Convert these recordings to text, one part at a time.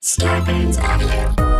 Starburns Audio.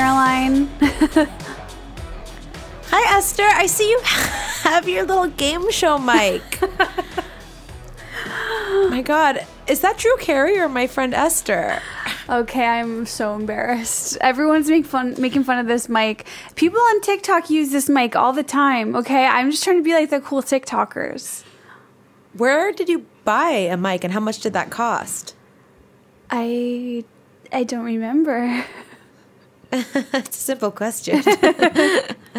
Caroline. Hi, Esther. I see you have your little game show mic. my God. Is that Drew Carey or my friend Esther? Okay, I'm so embarrassed. Everyone's making fun making fun of this mic. People on TikTok use this mic all the time. Okay, I'm just trying to be like the cool TikTokers. Where did you buy a mic and how much did that cost? I I don't remember. It's a simple question.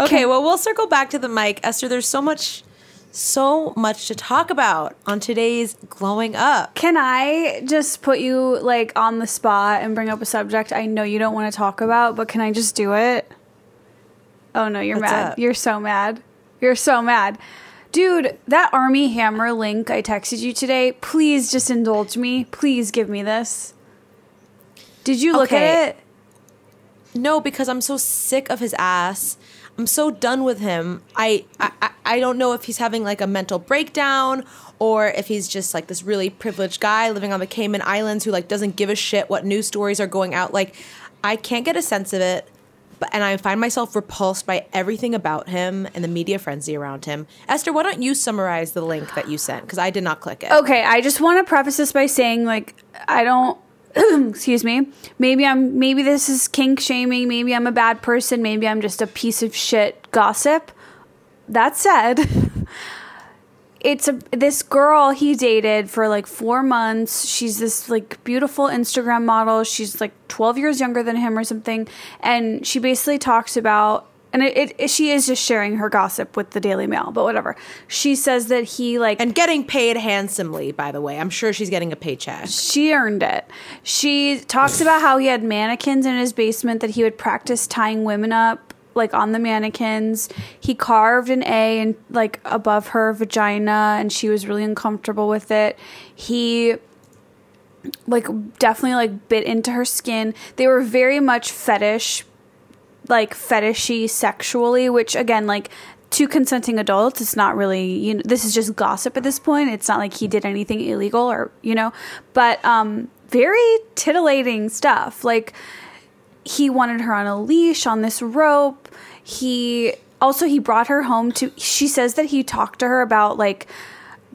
okay, well, we'll circle back to the mic. Esther, there's so much, so much to talk about on today's Glowing Up. Can I just put you like on the spot and bring up a subject I know you don't want to talk about, but can I just do it? Oh no, you're What's mad. up? You're so mad. You're so mad. Dude, that Armie Hammer link I texted you today, please just indulge me. Please give me this. Did you look Okay. at it? No, because I'm so sick of his ass. I'm so done with him. I, I I- don't know if he's having like a mental breakdown or if he's just like this really privileged guy living on the Cayman Islands who like doesn't give a shit what news stories are going out. Like I can't get a sense of it. But and I find myself repulsed by everything about him and the media frenzy around him. Esther, why don't you summarize the link that you sent? Because I did not click it. Okay, I just want to preface this by saying like I don't excuse me. Maybe I'm maybe this is kink shaming, maybe I'm a bad person, maybe I'm just a piece of shit gossip. That said, it's a this girl he dated for like 4 months. She's this like beautiful Instagram model. She's like 12 years younger than him or something and she basically talks about and it, it she is just sharing her gossip with the Daily Mail, but whatever. She says that he like And getting paid handsomely, by the way. I'm sure she's getting a paycheck. She earned it. She talks about how he had mannequins in his basement that he would practice tying women up like on the mannequins. He carved an A and like above her vagina and she was really uncomfortable with it. He like definitely like bit into her skin. They were very much fetish like fetishy sexually, which again, like to consenting adults, it's not really you know this is just gossip at this point. It's not like he did anything illegal or you know, but um very titillating stuff. Like he wanted her on a leash on this rope. He also he brought her home to she says that he talked to her about like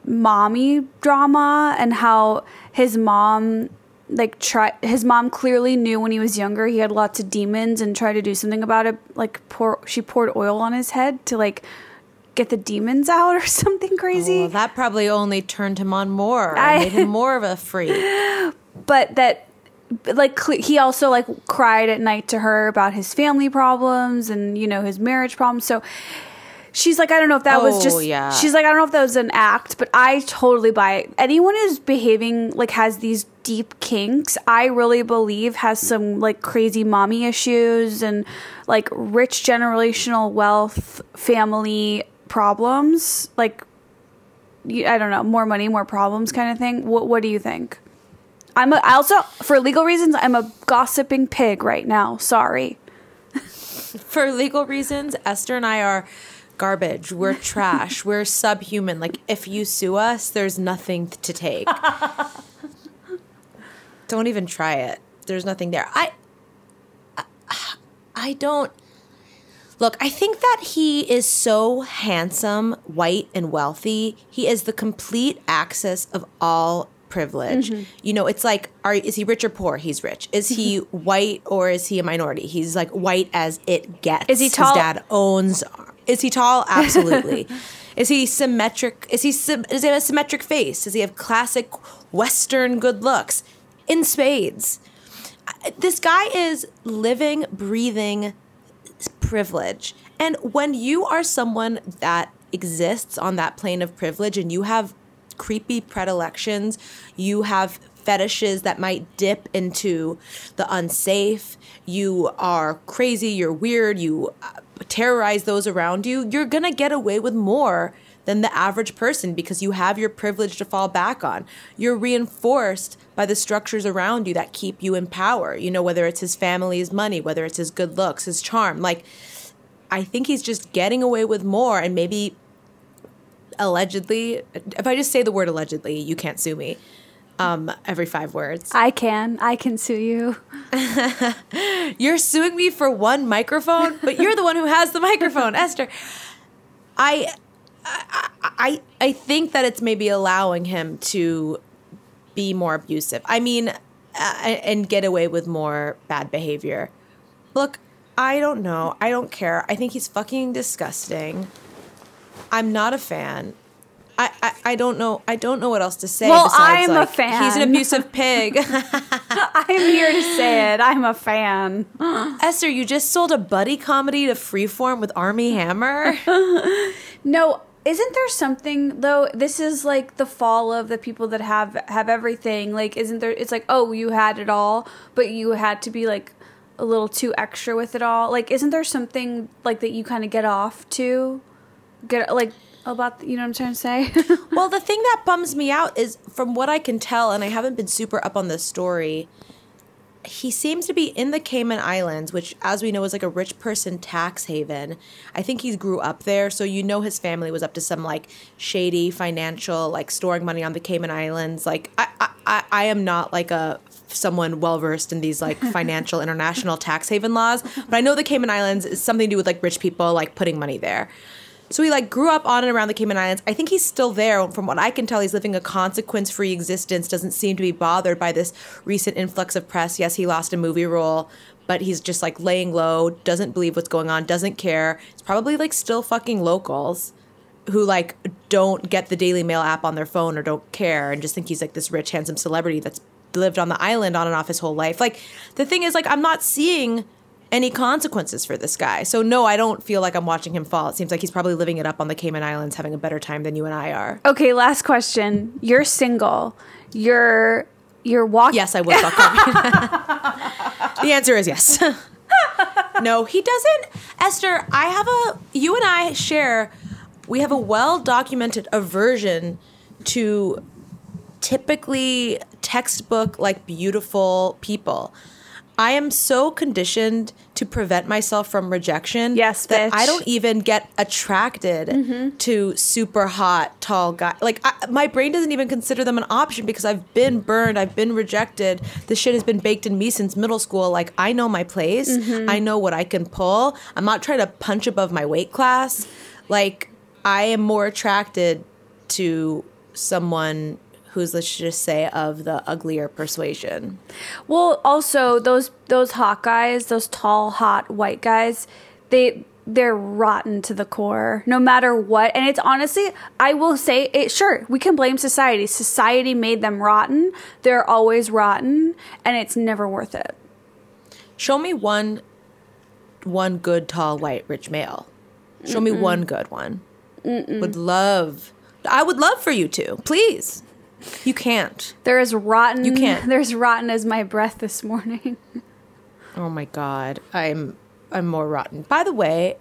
mommy drama and how his mom like try his mom clearly knew when he was younger he had lots of demons and tried to do something about it like pour she poured oil on his head to like get the demons out or something crazy Well, that probably only turned him on more. I- made him more of a freak. but that like he also like cried at night to her about his family problems and you know his marriage problems so she's like i don't know if that was Oh, just yeah. she's like i don't know if that was an act but i totally buy it anyone who's behaving like has these deep kinks i really believe has some like crazy mommy issues and like rich generational wealth family problems like i don't know more money more problems kind of thing what, what do you think I'm a, I also, for legal reasons, I'm a gossiping pig right now. Sorry. For legal reasons, Esther and I are garbage. We're trash. We're subhuman. Like, if you sue us, there's nothing to take. don't even try it. There's nothing there. I, I, I don't. Look, I think that he is so handsome, white, and wealthy. He is the complete access of all privilege. Mm-hmm. You know, it's like, are is he rich or poor? He's rich. Is he mm-hmm. white or is he a minority? He's like white as it gets. Is he tall? His dad owns. Is he tall? Absolutely. is he symmetric? Is he does he have a symmetric face? Does he have classic Western good looks? In spades. this guy is living, breathing privilege. And when you are someone that exists on that plane of privilege and you have creepy predilections, you have fetishes that might dip into the unsafe, you are crazy, you're weird, you uh, terrorize those around you, you're gonna get away with more than the average person because you have your privilege to fall back on. You're reinforced by the structures around you that keep you in power. You know, whether it's his family, his money, whether it's his good looks, his charm. Like, I think he's just getting away with more and maybe allegedly, if I just say the word allegedly, you can't sue me. Um, every five words. I can. I can sue you. You're suing me for one microphone, but you're the one who has the microphone, Esther. I, I, I, I think that it's maybe allowing him to be more abusive. I mean, uh, and get away with more bad behavior. Look, I don't know. I don't care. I think he's fucking disgusting. I'm not a fan. I, I, I don't know. I don't know what else to say. Well, besides, I'm a fan. He's an abusive pig. I'm here to say it. I'm a fan. Esther, you just sold a buddy comedy to Freeform with Armie Hammer. No, isn't there something though? This is like the fall of the people that have have everything. Like, isn't there? It's like, oh, you had it all, but you had to be like a little too extra with it all. Like, isn't there something like that you kind of get off to get like about? You know what I'm trying to say? well, the thing that bums me out is, from what I can tell, and I haven't been super up on this story, he seems to be in the Cayman Islands, which, as we know, is like a rich person tax haven. I think he grew up there, so you know his family was up to some like shady financial, like storing money on the Cayman Islands. Like, I, I, I, I am not like a someone well versed in these like financial international tax haven laws, but I know the Cayman Islands is something to do with like rich people like putting money there. So he like grew up on and around the Cayman Islands. I think he's still there. From what I can tell, he's living a consequence-free existence. Doesn't seem to be bothered by this recent influx of press. Yes, he lost a movie role, but he's just like laying low. Doesn't believe what's going on. Doesn't care. It's probably like still fucking locals who like don't get the Daily Mail app on their phone or don't care and just think he's like this rich, handsome celebrity that's lived on the island on and off his whole life. Like the thing is, like I'm not seeing any consequences for this guy. So no, I don't feel like I'm watching him fall. It seems like he's probably living it up on the Cayman Islands, having a better time than you and I are. okay, last question. You're single. You're you're walking. Yes, I copying. the answer is yes. no, he doesn't. Esther, I have a. You and I share. We have a well documented aversion to typically textbook like beautiful people. I am so conditioned to prevent myself from rejection. Yes, that bitch. I don't even get attracted mm-hmm. to super hot, tall guy. Like I, my brain doesn't even consider them an option because I've been mm. burned, I've been rejected. This shit has been baked in me since middle school. Like I know my place, mm-hmm. I know what I can pull. I'm not trying to punch above my weight class. Like I am more attracted to someone who's let's just say of the uglier persuasion. Well, also those those hot guys, those tall, hot white guys, they they're rotten to the core, no matter what. And it's honestly, I will say it. Sure, we can blame society. Society made them rotten. They're always rotten, and it's never worth it. Show me one one good tall white rich male. Show me one good one. Would love I would love for you to. Please. You can't. They're as rotten. You can't. They're as rotten as my breath this morning. Oh my god. I'm I'm more rotten. By the way,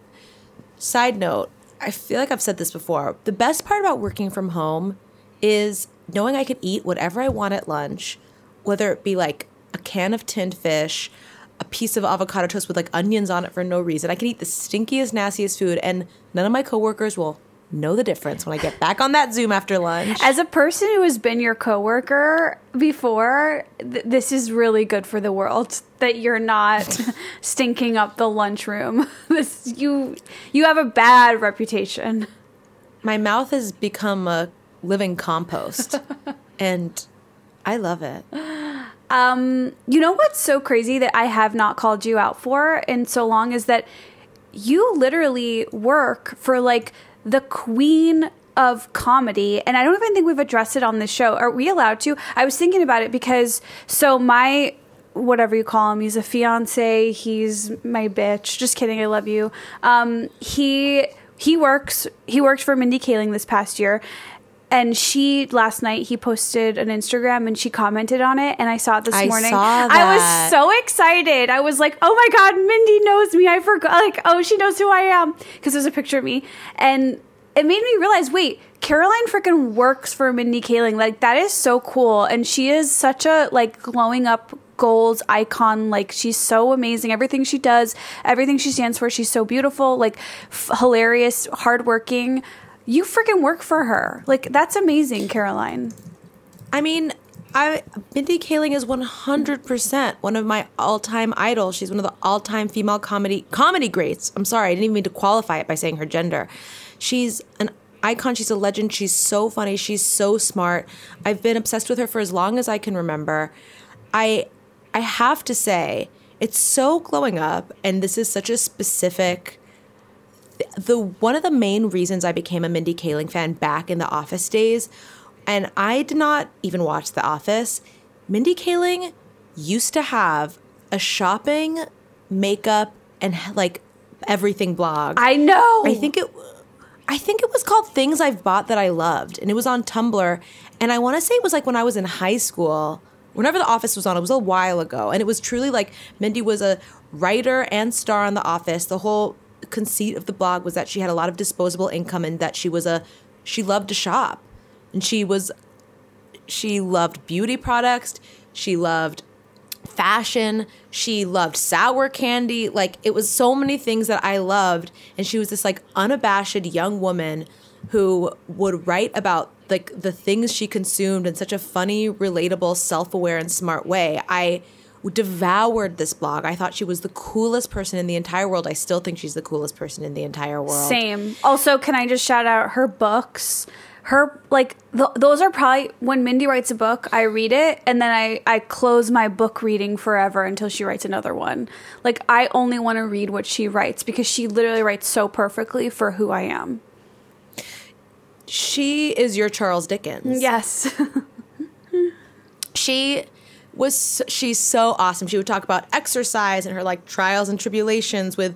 side note, I feel like I've said this before. The best part about working from home is knowing I can eat whatever I want at lunch, whether it be like a can of tinned fish, a piece of avocado toast with like onions on it for no reason. I can eat the stinkiest, nastiest food, and none of my coworkers will know the difference when I get back on that Zoom after lunch. As a person who has been your coworker before, th- this is really good for the world that you're not stinking up the lunchroom. This you you have a bad reputation. my mouth has become a living compost, and I love it. Um, you know what's so crazy that I have not called you out for in so long is that you literally work for like the queen of comedy and I don't even think we've addressed it on this show. Are we allowed to? I was thinking about it because so my whatever you call him. He's a fiance. He's my bitch. Just kidding. I love you. Um, he he works. He worked for Mindy Kaling this past year. And she last night he posted an Instagram and she commented on it and I saw it this I morning. I was so excited. I was like, "Oh my god, Mindy knows me." I forgot like, "Oh, she knows who I am" because there's a picture of me and it made me realize, wait, Caroline freaking works for Mindy Kaling. Like that is so cool and she is such a like glowing up goals icon like she's so amazing everything she does everything she stands for she's so beautiful like f- hilarious hardworking you freaking work for her like that's amazing caroline I mean, I Mindy Kaling is 100% one of my all-time idols. She's one of the all-time female comedy comedy greats. I'm sorry, I didn't even mean to qualify it by saying her gender. She's an icon, she's a legend. She's so funny, she's so smart. I've been obsessed with her for as long as I can remember. I I have to say, it's so glowing up and this is such a specific the one of the main reasons I became a Mindy Kaling fan back in the Office days, and I did not even watch The Office. Mindy Kaling used to have a shopping, makeup, and like everything blog. i know I think it I think it was called Things I've Bought That I Loved and it was on Tumblr and I want to say it was like when I was in high school. Whenever The Office was on, it was a while ago and it was truly like Mindy was a writer and star on The Office. The whole conceit of the blog was that she had a lot of disposable income and that she was a she loved to shop. And she was she loved beauty products, she loved fashion. She loved sour candy. Like it was so many things that I loved. And she was this like unabashed young woman who would write about like the things she consumed in such a funny, relatable, self-aware and smart way. I devoured this blog. I thought she was the coolest person in the entire world. I still think she's the coolest person in the entire world. Same. Also, can I just shout out her books? Her like th- those are probably when Mindy writes a book, I read it and then I I close my book reading forever until she writes another one. Like I only want to read what she writes because she literally writes so perfectly for who I am. She is your Charles Dickens. Yes. she was she's so awesome. She would talk about exercise and her like trials and tribulations with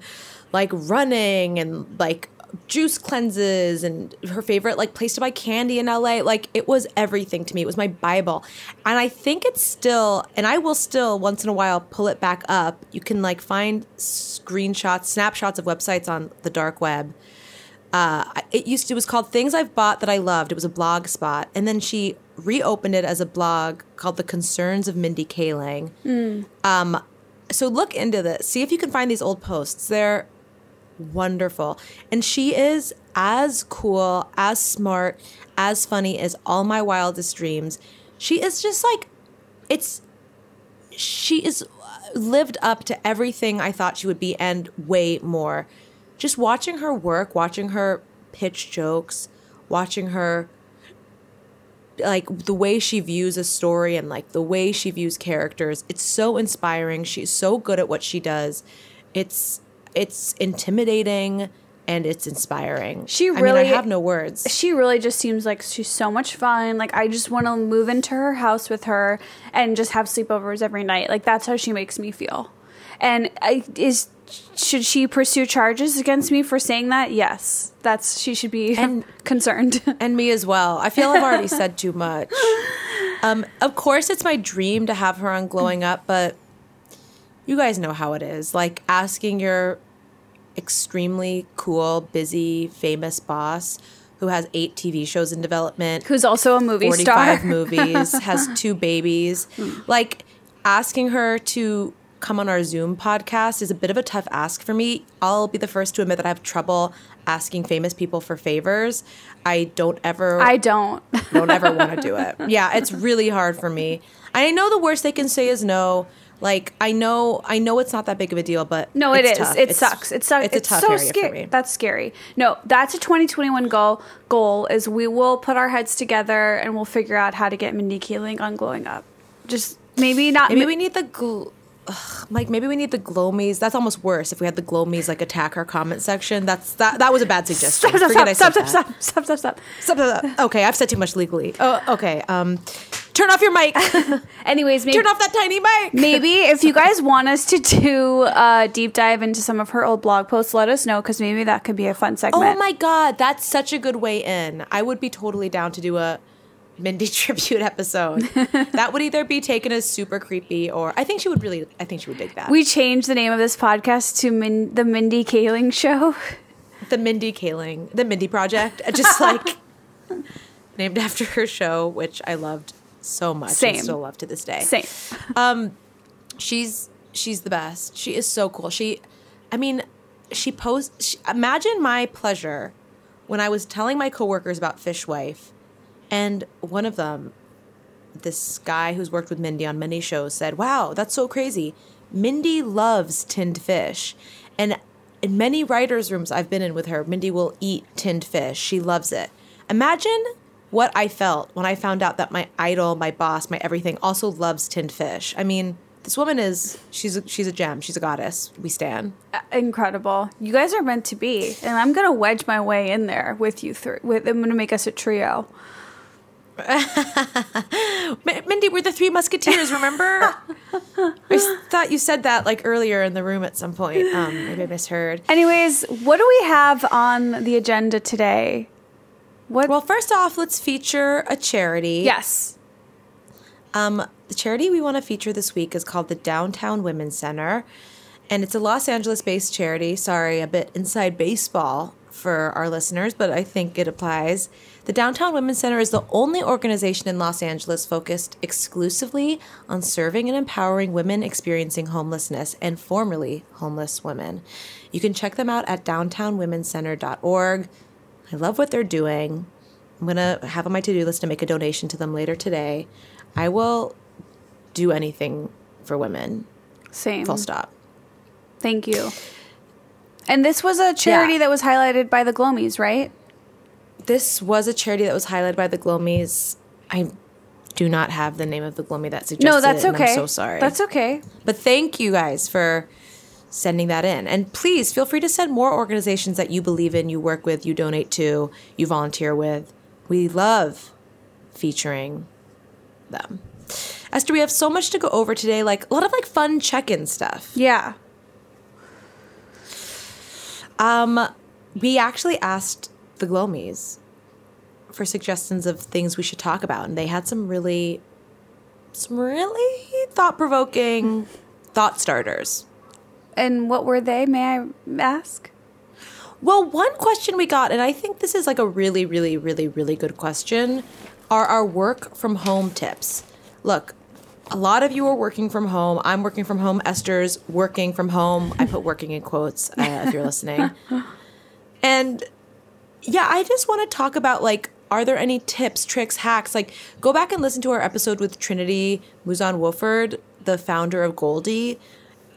like running and like juice cleanses and her favorite like place to buy candy in LA. Like it was everything to me. It was my bible. And I think it's still and I will still once in a while pull it back up. You can like find screenshots, snapshots of websites on the dark web uh, it used to, it was called Things I've Bought That I Loved. It was a blog spot. And then she reopened it as a blog called The Concerns of Mindy Kaling. Um, so look into this. See if you can find these old posts. They're wonderful. And she is as cool, as smart, as funny as all my wildest dreams. She is just like, it's, she is lived up to everything I thought she would be and way more. Just watching her work, watching her pitch jokes, watching her like the way she views a story and like the way she views characters, it's so inspiring. She's so good at what she does. It's it's intimidating and it's inspiring. She I mean, really- I have no words. she really just seems like she's so much fun. Like I just want to move into her house with her and just have sleepovers every night. Like that's how she makes me feel. And I is should she pursue charges against me for saying that? Yes. That's she should be And- concerned. and me as well. I feel I've already said too much. Um, of course, it's my dream to have her on Glowing Up, but you guys know how it is. Like asking your extremely cool, busy, famous boss who has eight TV shows in development, Who's also a movie 45 star. movies, has two babies. Like asking her to come on our Zoom podcast is a bit of a tough ask for me. I'll be the first to admit that I have trouble asking famous people for favors. I don't ever I don't. don't ever want to do it. Yeah, it's really hard for me. I know the worst they can say is no. Like I know I know it's not that big of a deal, but No, it's it is. tough. It It's- sucks. It sucks. It's, It's, a tough so area for scary. me. That's scary. No, that's a 2021 goal. Goal is we will put our heads together and we'll figure out how to get Mindy Kaling on Glowing Up. Just maybe not. Maybe we need the gl- ugh, like maybe we need the glomies. That's almost worse. If we had the glomies like attack our comment section, that's that. That was a bad suggestion. Stop! Stop! Stop! said Stop! that. Stop! Stop! Stop! Stop! Stop, stop, stop. Okay, I've said too much legally. Oh, okay. Um, Turn off your mic. Anyways, maybe Turn off that tiny mic. maybe if you guys want us to do a deep dive into some of her old blog posts, let us know because maybe that could be a fun segment. Oh my god, that's such a good way in. I would be totally down to do a Mindy tribute episode. that would either be taken as super creepy or I think she would really I think she would dig that. We changed the name of this podcast to Min- the Mindy Kaling Show. the Mindy Kaling, the Mindy Project, just like named after her show, which I loved so much Same. and still love to this day. Same. Um She's she's the best. She is so cool. She, I mean, she posts. She, imagine my pleasure when I was telling my coworkers about Fishwife, and one of them, this guy who's worked with Mindy on many shows, said, "Wow, that's so crazy. Mindy loves tinned fish," and in many writers' rooms I've been in with her, Mindy will eat tinned fish. She loves it. Imagine what I felt when I found out that my idol, my boss, my everything also loves tinned fish. I mean, this woman is she's a, she's a gem. She's a goddess. We stand. Uh, incredible. You guys are meant to be. And I'm going to wedge my way in there with you three. I'm going to make us a trio. M- Mindy, we're the three musketeers. Remember? I thought you said that like earlier in the room at some point. Um, maybe I misheard. Anyways, what do we have on the agenda today? What? Well, first off, let's feature a charity. yes. Um, the charity we want to feature this week is called the Downtown Women's Center, and it's a Los Angeles-based charity. Sorry, a bit inside baseball for our listeners, but I think it applies. The Downtown Women's Center is the only organization in Los Angeles focused exclusively on serving and empowering women experiencing homelessness and formerly homeless women. You can check them out at downtownwomencenter.org. I love what they're doing. I'm going to have on my to do list to make a donation to them later today. I will do anything for women. Same. Full stop. Thank you. And this was a charity Yeah. that was highlighted by the Glomies, right? This was a charity that was highlighted by the Glomies. I do not have the name of the Glomie that suggested No, that's it, okay. I'm so sorry. That's okay. But thank you guys for sending that in. And please feel free to send more organizations that you believe in, you work with, you donate to, you volunteer with. We love featuring them. Esther, we have so much to go over today, like a lot of like fun check-in stuff. Yeah. Um, we actually asked the Glomies for suggestions of things we should talk about, and they had some really, some really thought-provoking thought starters. And what were they, may I ask? Well, one question we got, and I think this is like a really, really, really, really good question, are our work from home tips. Look, a lot of you are working from home. I'm working from home. Esther's working from home. I put working in quotes uh, if you're listening. And yeah, I just want to talk about like, are there any tips, tricks, hacks? Like, go back and listen to our episode with Trinity Mouzon Wofford, the founder of Golde.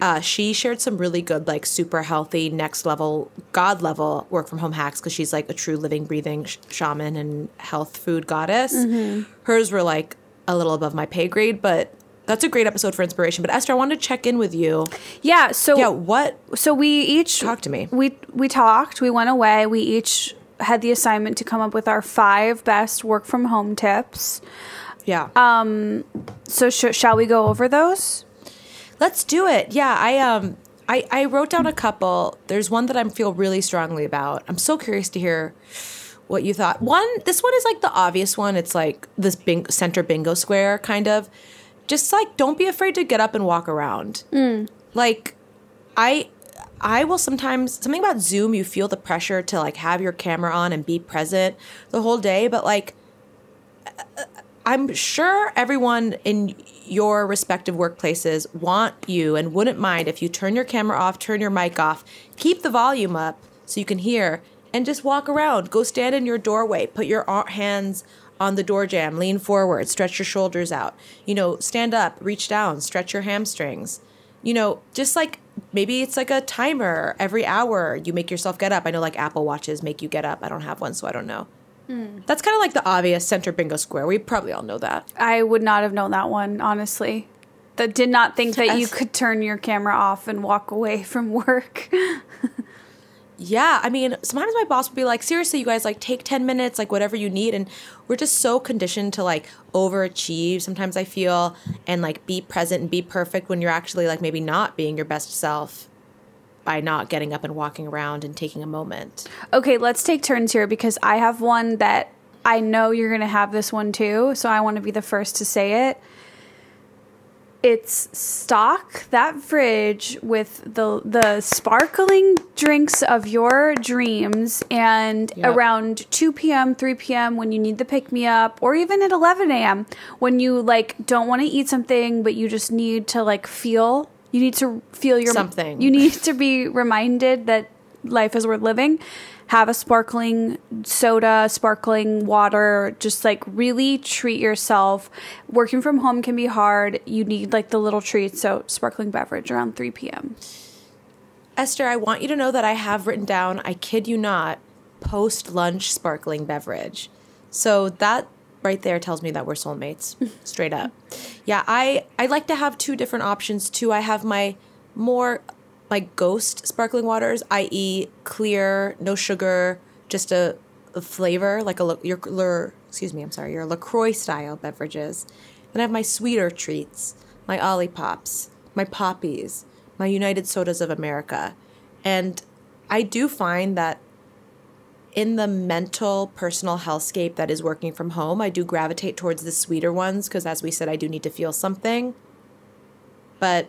Uh, she shared some really good, like, super healthy, next level, God level work from home hacks because she's like a true living, breathing sh- shaman and health food goddess. Hers were like a little above my pay grade, but that's a great episode for inspiration. But Esther, I wanted to check in with you. Yeah, so Yeah, what? so we each Talk to me. We we talked. We went away. We each had the assignment to come up with our five best work from home tips. Yeah. Um. So sh- shall we go over those? Let's do it. Yeah, I um I, I wrote down a couple. There's one that I feel really strongly about. I'm so curious to hear what you thought. One, this one is like the obvious one. It's like this bing- center bingo square kind of. Just like don't be afraid to get up and walk around. Like I I will sometimes something about Zoom you feel the pressure to like have your camera on and be present the whole day, but like uh, uh, I'm sure everyone in your respective workplaces want you and wouldn't mind if you turn your camera off, turn your mic off, keep the volume up so you can hear, and just walk around. Go stand in your doorway, put your hands on the door jamb, lean forward, stretch your shoulders out. You know, stand up, reach down, stretch your hamstrings. You know, just like maybe it's like a timer every hour you make yourself get up. I know like Apple Watches make you get up. I don't have one, so I don't know. Hmm. That's kind of like the obvious center bingo square. We probably all know that. I would not have known that one, honestly. That did not think that you could turn your camera off and walk away from work. yeah, I mean, sometimes my boss would be like, seriously, you guys, like, take 10 minutes, like, whatever you need. And we're just so conditioned to, like, overachieve sometimes I feel and, like, be present and be perfect when you're actually, like, maybe not being your best self by not getting up and walking around and taking a moment. Okay, let's take turns here because I have one that I know you're going to have this one too. So I want to be the first to say it. It's stock that fridge with the the sparkling drinks of your dreams and Yep. around 2 p.m 3 p.m when you need the pick me up or even at 11 a.m when you like don't want to eat something but you just need to like feel you need to feel your Something. you need to be reminded that life is worth living. Have a sparkling soda, sparkling water. Just like really treat yourself. Working from home can be hard. You need like the little treats. So, sparkling beverage around 3 p.m. Esther, I want you to know that I have written down, I kid you not, post lunch sparkling beverage. So that right there tells me that we're soulmates, straight up. Yeah, I, I like to have two different options too. I have my more my ghost sparkling waters, i.e., clear, no sugar, just a, a flavor like a your, your excuse me, I'm sorry, your Lacroix style beverages. Then I have my sweeter treats, my Olipops, my poppies, my United Sodas of America, and I do find that in the mental personal healthscape that is working from home, I do gravitate towards the sweeter ones because, as we said, I do need to feel something. But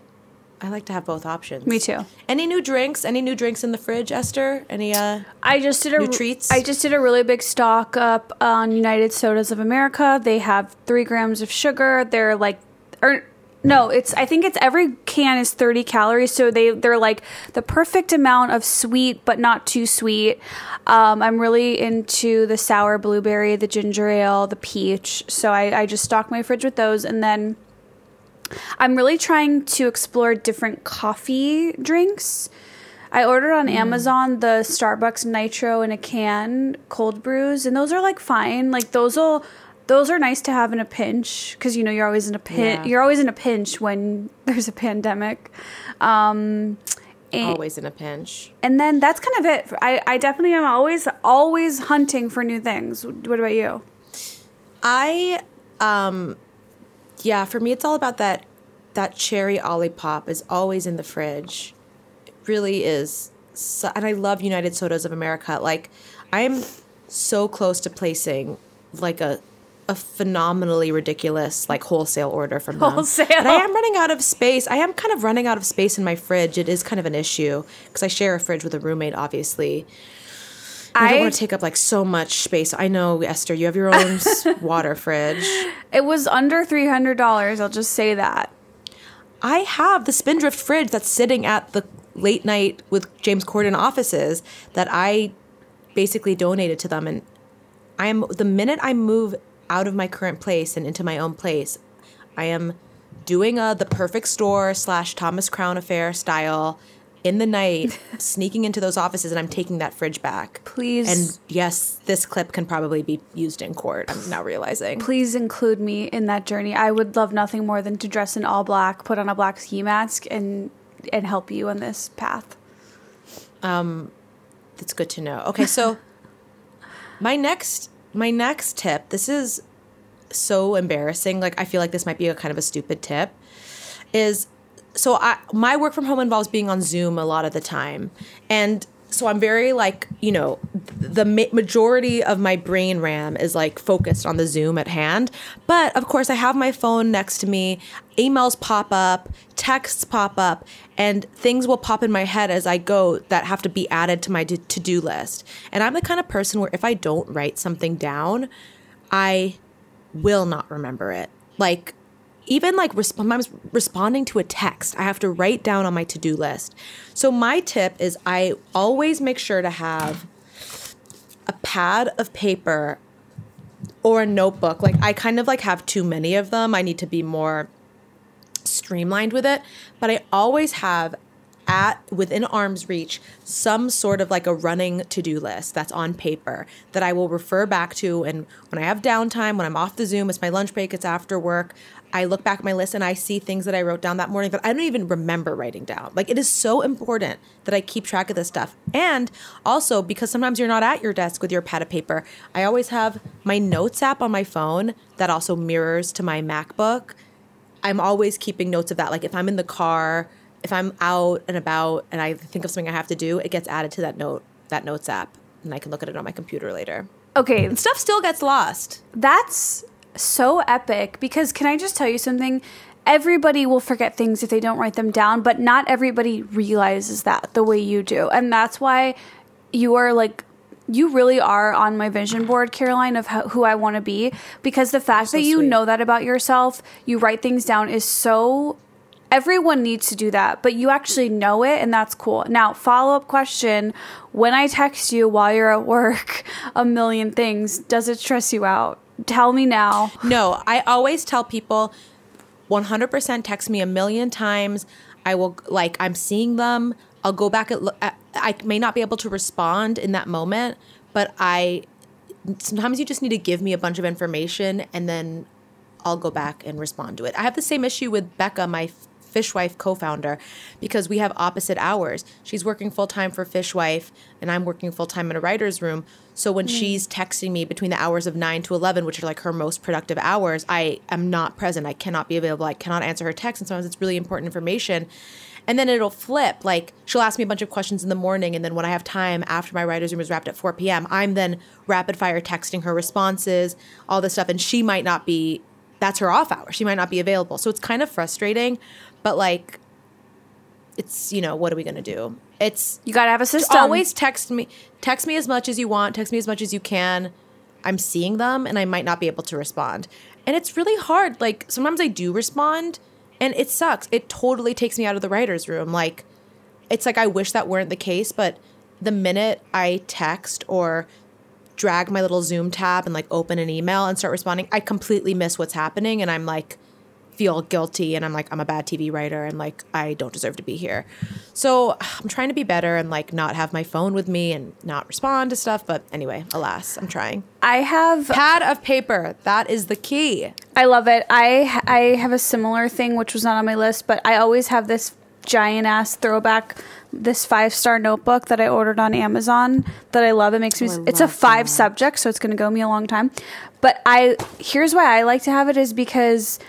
I like to have both options. Me too. Any new drinks? Any new drinks in the fridge, Esther? Any uh I just did a New treats? I just did a really big stock up on United Sodas of America. They have three grams of sugar. They're like, or no, it's I think it's every can is thirty calories. So they they're like the perfect amount of sweet but not too sweet. Um, I'm really into the sour blueberry, the ginger ale, the peach. So I, I just stock my fridge with those, and then. I'm really trying to explore different coffee drinks. I ordered on Amazon the Starbucks Nitro in a can cold brews, and those are like fine. Like those will, those are nice to have in a pinch because you know you're always in a pin. Yeah. You're always in a pinch when there's a pandemic. Um, and, always in a pinch? and then that's kind of it. I, I definitely am always always hunting for new things. What about you? I um yeah, for me it's all about that that cherry Olipop is always in the fridge. It really is. So, and I love United Sodas of America. Like I'm so close to placing like a a phenomenally ridiculous like wholesale order from them. Wholesale. But I am running out of space. I am kind of running out of space in my fridge. It is kind of an issue because I share a fridge with a roommate obviously. I don't want to take up like so much space. I know, Esther, you have your own water fridge. It was under three hundred dollars. I'll just say that. I have the Spindrift fridge that's sitting at the late night with James Corden offices that I basically donated to them. And I am the minute I move out of my current place and into my own place, I am doing a the perfect store slash Thomas Crown affair style in the night, sneaking into those offices, and I'm taking that fridge back. Please. And yes, this clip can probably be used in court. I'm now realizing. please include me in that journey. I would love nothing more than to dress in all black, put on a black ski mask, and and help you on this path. Um, that's good to know. Okay, so my next my next tip, this is so embarrassing. Like I feel like this might be a kind of a stupid tip is so I my work from home involves being on Zoom a lot of the time. And so I'm very like, you know, the ma- majority of my brain RAM is like focused on the Zoom at hand. But of course, I have my phone next to me. Emails pop up, texts pop up, and things will pop in my head as I go that have to be added to my to do list. And I'm the kind of person where if I don't write something down, I will not remember it. Like even like resp- responding to a text, I have to write down on my to-do list. So my tip is I always make sure to have a pad of paper or a notebook. Like I kind of like have too many of them. I need to be more streamlined with it, but I always have at within arm's reach some sort of like a running to-do list that's on paper that I will refer back to and when I have downtime, when I'm off the Zoom, it's my lunch break, it's after work, I look back my list and I see things that I wrote down that morning that I don't even remember writing down. Like it is so important that I keep track of this stuff. And also because sometimes you're not at your desk with your pad of paper, I always have my notes app on my phone that also mirrors to my MacBook. I'm always keeping notes of that. Like if I'm in the car, if I'm out and about and I think of something I have to do, it gets added to that note that notes app and I can look at it on my computer later. Okay, And stuff still gets lost. that's so epic because can I just tell you something? Everybody will forget things if they don't write them down, but not everybody realizes that the way you do. And that's why you are like you really are on my vision board, Caroline, of how, who I want to be. Because the fact that you sweet. know that about yourself, you write things down is so. Everyone needs to do that, but you actually know it, and that's cool. Now, follow up question When I text you while you're at work a million things, does it stress you out? Tell me now. No, I always tell people 100% text me a million times. I will, like, I'm seeing them. I'll go back and. At, I may not be able to respond in that moment, but I sometimes you just need to give me a bunch of information and then I'll go back and respond to it. I have the same issue with Becca, my Fishwife co-founder, because we have opposite hours. She's working full time for Fishwife, and I'm working full time in a writer's room. So when mm. she's texting me between the hours of nine to eleven, which are like her most productive hours, I am not present. I cannot be available. I cannot answer her text, and sometimes it's really important information. And then it'll flip. Like she'll ask me a bunch of questions in the morning, and then when I have time after my writer's room is wrapped at 4 p.m., I'm then rapid fire texting her responses, all this stuff, and she might not be. That's her off hour. She might not be available. So it's kind of frustrating, but like, it's you know what are we gonna do? It's You got to have a system. always text me text me as much as you want text me as much as you can i'm seeing them and i might not be able to respond and it's really hard like sometimes i do respond and it sucks it totally takes me out of the writer's room like it's like i wish that weren't the case but the minute i text or drag my little zoom tab and like open an email and start responding i completely miss what's happening and i'm like feel guilty and I'm like I'm a bad TV writer and like I don't deserve to be here. So I'm trying to be better and like not have my phone with me and not respond to stuff, but anyway, alas, I'm trying. I have Pad of paper, that is the key. I love it. I I have a similar thing which was not on my list, but I always have this giant ass throwback this five star notebook that I ordered on Amazon that I love. It makes me Oh, it's a five that. subject, so it's going to go me a long time. But I here's why I like to have it is because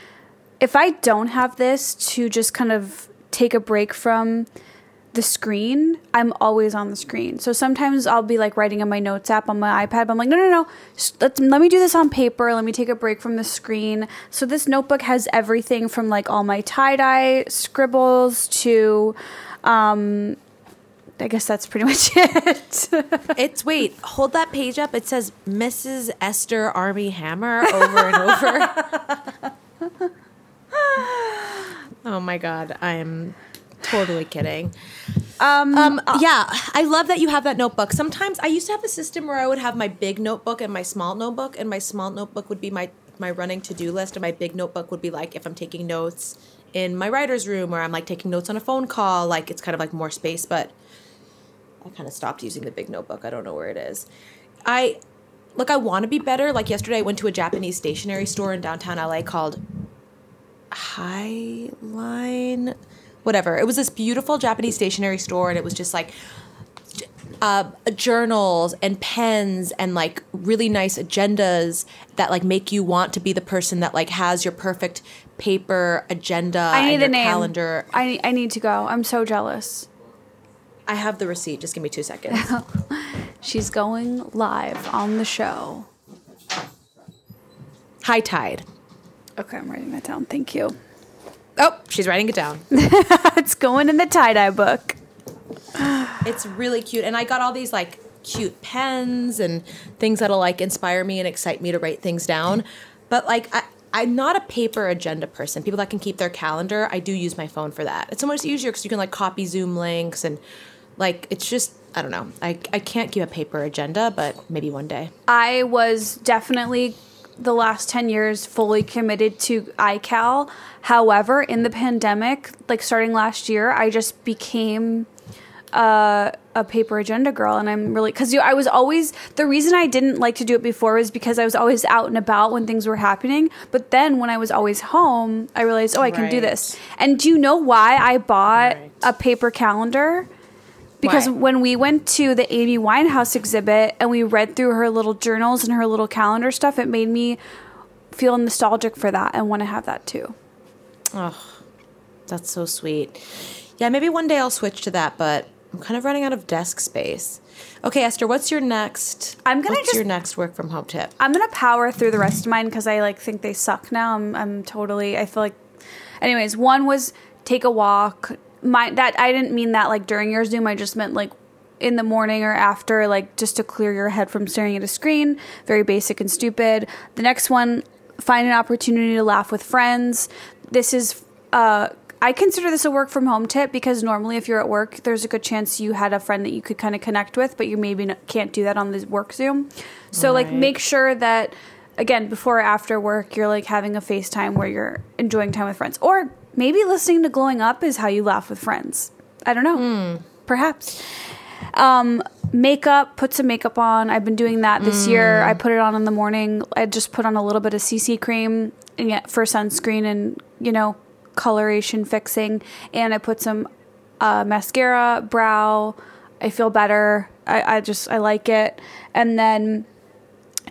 if I don't have this to just kind of take a break from the screen, I'm always on the screen. So sometimes I'll be like writing in my notes app on my iPad. But I'm like, no, no, no. Let, let me do this on paper. Let me take a break from the screen. So this notebook has everything from like all my tie dye scribbles to, um, I guess that's pretty much it. It's wait, hold that page up. It says Mrs. Esther Armie Hammer over and over. oh my god, I am totally kidding. um, Um, yeah, I love that you have that notebook. Sometimes I used to have a system where I would have my big notebook and my small notebook, and my small notebook would be my my running to do list, and my big notebook would be like if I'm taking notes in my writer's room or I'm like taking notes on a phone call, like it's kind of like more space. But I kind of stopped using the big notebook. I don't know where it is. I look. I want to be better. Like yesterday, I went to a Japanese stationery store in downtown LA called Highline, whatever. It was this beautiful Japanese stationery store, and it was just like uh, journals and pens and like really nice agendas that like make you want to be the person that like has your perfect paper agenda I need and a name. calendar. I, I need to go. I'm so jealous. I have the receipt. Just give me two seconds. She's going live on the show. High Tide. Okay, I'm writing that down. Thank you. Oh, she's writing it down. it's going in the tie dye book. It's really cute. And I got all these like cute pens and things that'll like inspire me and excite me to write things down. But like I I'm not a paper agenda person. People that can keep their calendar, I do use my phone for that. It's so much easier because you can like copy Zoom links and like it's just I don't know. I I can't keep a paper agenda, but maybe one day. I was definitely the last 10 years fully committed to iCal. However, in the pandemic, like starting last year, I just became uh, a paper agenda girl and I'm really cuz I was always the reason I didn't like to do it before was because I was always out and about when things were happening, but then when I was always home, I realized, "Oh, I can do this." And do you know why I bought Right. a paper calendar? Because when we went to the Amy Winehouse exhibit and we read through her little journals and her little calendar stuff, it made me feel nostalgic for that and want to have that too. Oh, that's so sweet. Yeah, maybe one day I'll switch to that, but I'm kind of running out of desk space. Okay, Esther, what's your next? I'm gonna what's just- your next work from home tip? I'm gonna power through the rest of mine because I like think they suck now. I'm I'm totally I feel like anyways, one was take a walk. My that I didn't mean that like during your Zoom, I just meant like in the morning or after, like just to clear your head from staring at a screen. Very basic and stupid. The next one, find an opportunity to laugh with friends. This is uh I consider this a work from home tip because normally if you're at work, there's a good chance you had a friend that you could kind of connect with, but you maybe can't do that on the work Zoom. So like make sure that again before or after work you're like having a FaceTime where you're enjoying time with friends, or maybe listening to Glowing Up is how you laugh with friends. I don't know, perhaps. Um, makeup, put some makeup on. I've been doing that this year. I put it on in the morning. I just put on a little bit of CC cream for sunscreen and you know coloration fixing, and I put some uh, mascara, brow. I feel better. I, I just I like it, and then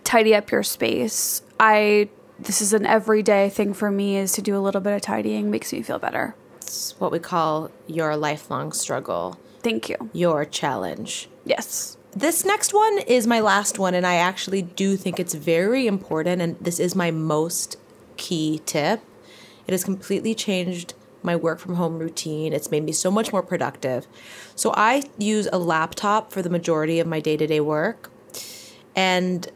tidy up your space. I this is an everyday thing for me is to do a little bit of tidying makes me feel better. It's what we call your lifelong struggle, Thank you. your challenge. Yes. This next one is my last one, and I actually do think it's very important, and this is my most key tip. It has completely changed my work from home routine. It's made me so much more productive. So I use a laptop for the majority of my day to day work. And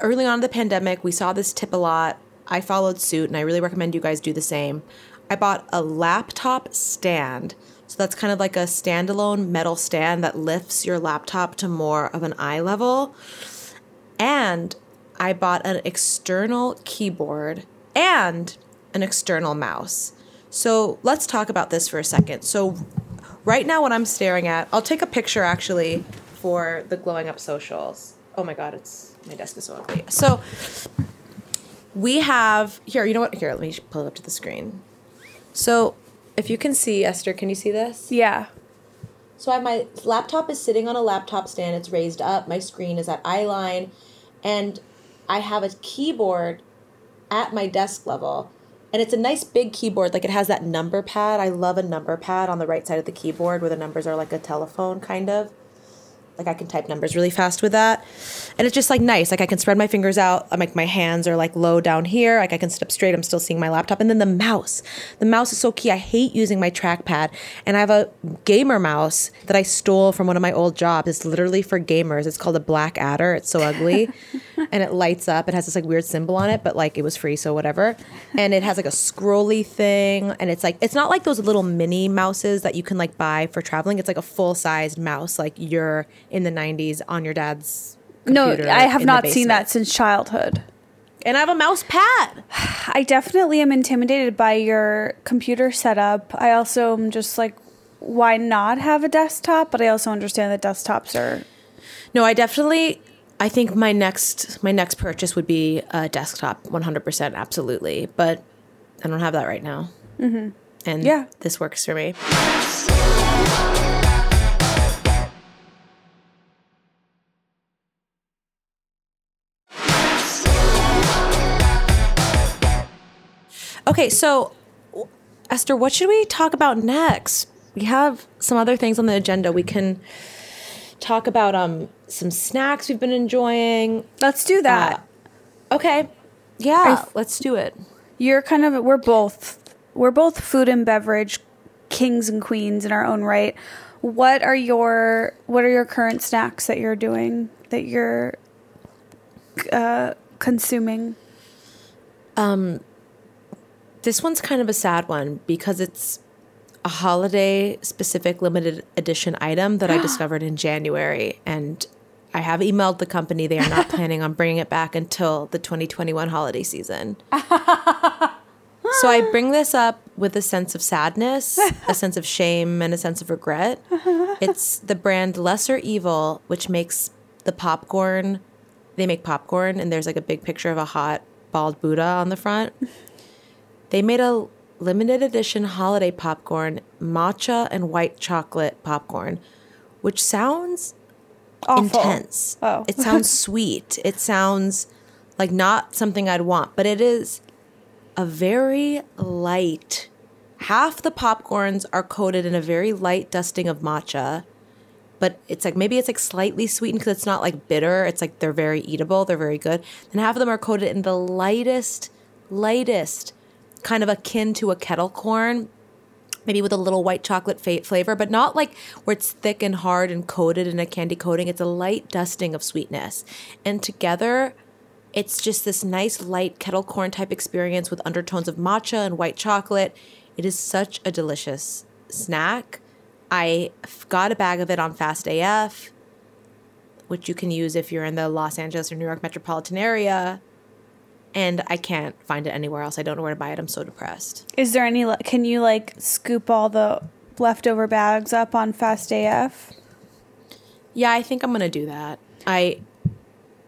early on in the pandemic, we saw this tip a lot. I followed suit, and I really recommend you guys do the same. I bought a laptop stand. So that's kind of like a standalone metal stand that lifts your laptop to more of an eye level. And I bought an external keyboard and an external mouse. So let's talk about this for a second. So, right now, what I'm staring at, I'll take a picture actually for the glowing up socials. Oh my god, it's my desk is so ugly. So, we have here, you know what? Here, let me pull it up to the screen. So, if you can see, Esther, can you see this? Yeah. So I have my laptop is sitting on a laptop stand. It's raised up. My screen is at eye line, and I have a keyboard at my desk level. And it's a nice big keyboard. Like it has that number pad. I love a number pad on the right side of the keyboard where the numbers are like a telephone kind of. Like I can type numbers really fast with that. And it's just like nice. Like I can spread my fingers out. I'm like my hands are like low down here. Like I can sit up straight. I'm still seeing my laptop. And then the mouse. The mouse is so key. I hate using my trackpad. And I have a gamer mouse that I stole from one of my old jobs. It's literally for gamers. It's called a Black Adder. It's so ugly. and it lights up. It has this like weird symbol on it, but like it was free, so whatever. And it has like a scrolly thing. And it's like it's not like those little mini mouses that you can like buy for traveling. It's like a full sized mouse, like you're in the 90s on your dad's No, I have not seen that since childhood. And I have a mouse pad. I definitely am intimidated by your computer setup. I also am just like, why not have a desktop? But I also understand that desktops are. No, I definitely I think my next my next purchase would be a desktop 100% absolutely, but I don't have that right now. Mm-hmm. And Yeah. this works for me. Okay, so Esther, what should we talk about next? We have some other things on the agenda. We can talk about um some snacks we've been enjoying. Let's do that. Okay. Yeah, let's do it. You're kind of. We're both. We're both food and beverage kings and queens in our own right. What are your What are your current snacks that you're doing that you're uh, consuming? This one's kind of a sad one because it's a holiday specific limited edition item that I discovered in January and I have emailed the company. They are not planning on bringing it back until the 2021 holiday season. so I bring this up with a sense of sadness, a sense of shame, and a sense of regret. It's the brand Lesser Evil, which makes the popcorn. They make popcorn, and there's like a big picture of a hot bald Buddha on the front. They made a limited edition holiday popcorn, matcha and white chocolate popcorn, which sounds Awful. intense. Oh. It sounds sweet. It sounds like not something I'd want, but it is a very light. Half the popcorns are coated in a very light dusting of matcha, but it's like maybe it's like slightly sweetened because it's not like bitter. It's like they're very eatable. They're very good. Then half of them are coated in the lightest, lightest, kind of akin to a kettle corn maybe with a little white chocolate flavor, but not like where it's thick and hard and coated in a candy coating. It's a light dusting of sweetness. And together, it's just this nice light kettle corn type experience with undertones of matcha and white chocolate. It is such a delicious snack. I got a bag of it on Fast AF, which you can use if you're in the Los Angeles or New York metropolitan area. And I can't find it anywhere else. I don't know where to buy it. I'm so depressed. Is there any? Can you like scoop all the leftover bags up on Fast AF? Yeah, I think I'm gonna do that. I,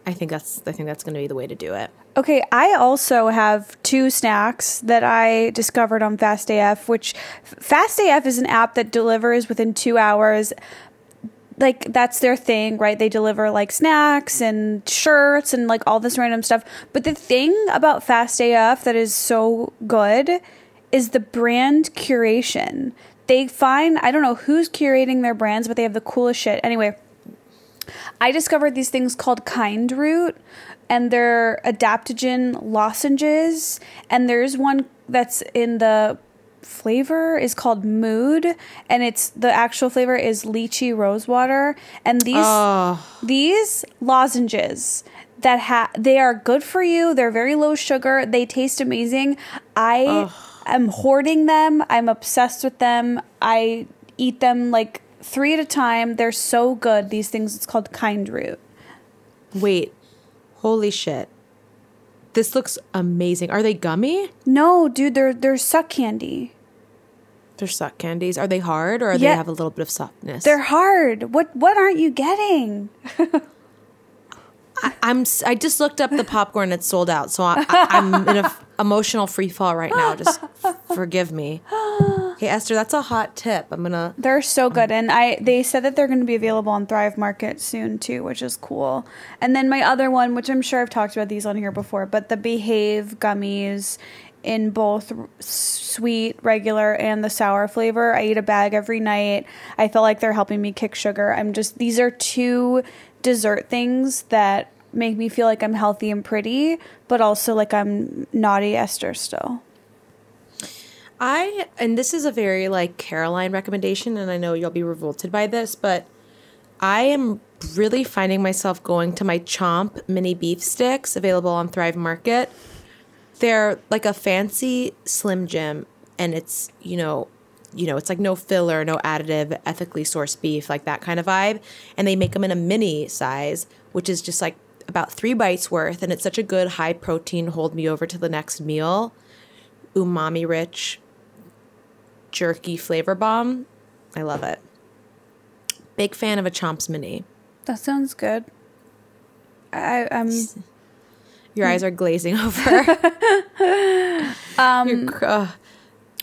I think that's I think that's gonna be the way to do it. Okay, I also have two snacks that I discovered on Fast AF, which Fast AF is an app that delivers within two hours. Like that's their thing, right? They deliver like snacks and shirts and like all this random stuff. But the thing about Fast AF that is so good is the brand curation. They find I don't know who's curating their brands, but they have the coolest shit. Anyway, I discovered these things called Kind Root, and they're adaptogen lozenges. And there's one that's in the flavor is called Mood, and it's the actual flavor is lychee rosewater. And these these lozenges that ha- they are good for you. They're very low sugar. They taste amazing. I am hoarding them. I'm obsessed with them. I eat them like three at a time. They're so good. These things. It's called Kind Root. Wait, holy shit! This looks amazing. Are they gummy? No, dude, they're they're suck candy. They're suck candies. Are they hard or do Yeah. they have a little bit of softness? They're hard. What what aren't you getting? I, I'm. s- I just looked up the popcorn. It's sold out. So I, I'm in a f- emotional free fall right now. Just f- forgive me. Hey Esther, that's a hot tip. I'm gonna. They're so um, good, and I they said that they're going to be available on Thrive Market soon too, which is cool. And then my other one, which I'm sure I've talked about these on here before, but the Behave gummies in both sweet, regular, and the sour flavor. I eat a bag every night. I feel like they're helping me kick sugar. I'm just these are two dessert things that make me feel like I'm healthy and pretty, but also like I'm naughty Esther still. I and this is a very like Caroline recommendation, and I know you'll be revolted by this, but I am really finding myself going to my Chomp mini beef sticks available on Thrive Market. They're like a fancy Slim Jim, and it's you know, you know, it's like no filler, no additive, ethically sourced beef, like that kind of vibe. And they make them in a mini size, which is just like about three bites worth, and it's such a good high protein hold me over to the next meal umami rich jerky flavor bomb. I love it. Big fan of a Chomps Mini. That sounds good. I, I'm Your eyes are glazing over. um,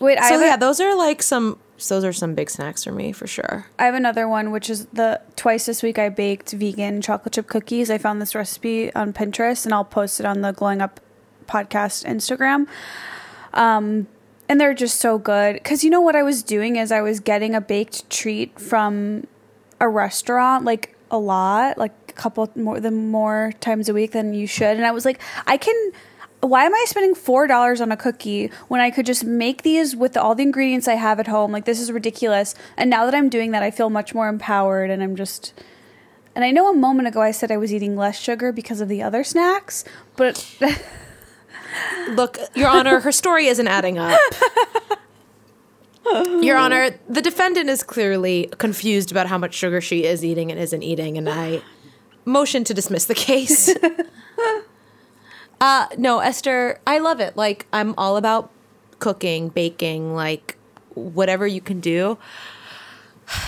wait. I so a- yeah, those are like some. Those are some big snacks for me for sure. I have another one, which is the twice this week I baked vegan chocolate chip cookies. I found this recipe on Pinterest, and I'll post it on the Glowing Up podcast Instagram. Um, and they're just so good because you know what I was doing is I was getting a baked treat from a restaurant like a lot, like couple more than more times a week than you should, and I was like, I can. Why am I spending four dollars on a cookie when I could just make these with all the ingredients I have at home? Like this is ridiculous. And now that I'm doing that, I feel much more empowered, and I'm just. And I know a moment ago I said I was eating less sugar because of the other snacks, but Look, Your Honor, her story isn't adding up. Your Honor, the defendant is clearly confused about how much sugar she is eating and isn't eating, and I, motion to dismiss the case. uh, no, Esther, I love it. Like, I'm all about cooking, baking, like whatever you can do.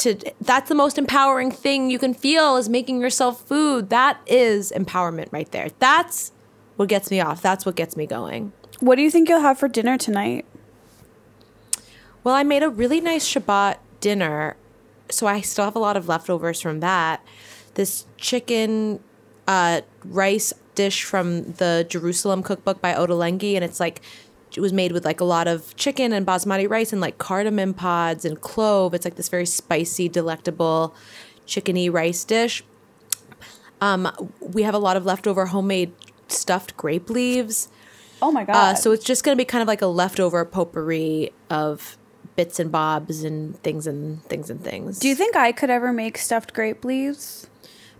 To that's the most empowering thing you can feel is making yourself food. That is empowerment right there. That's what gets me off. That's what gets me going. What do you think you'll have for dinner tonight? Well, I made a really nice Shabbat dinner, so I still have a lot of leftovers from that. This chicken uh, rice dish from the Jerusalem cookbook by Ottolenghi, and it's like it was made with like a lot of chicken and basmati rice and like cardamom pods and clove. It's like this very spicy, delectable chickeny rice dish. Um, we have a lot of leftover homemade stuffed grape leaves. Oh my god! Uh, so it's just going to be kind of like a leftover potpourri of bits and bobs and things and things and things. do you think I could ever make stuffed grape leaves?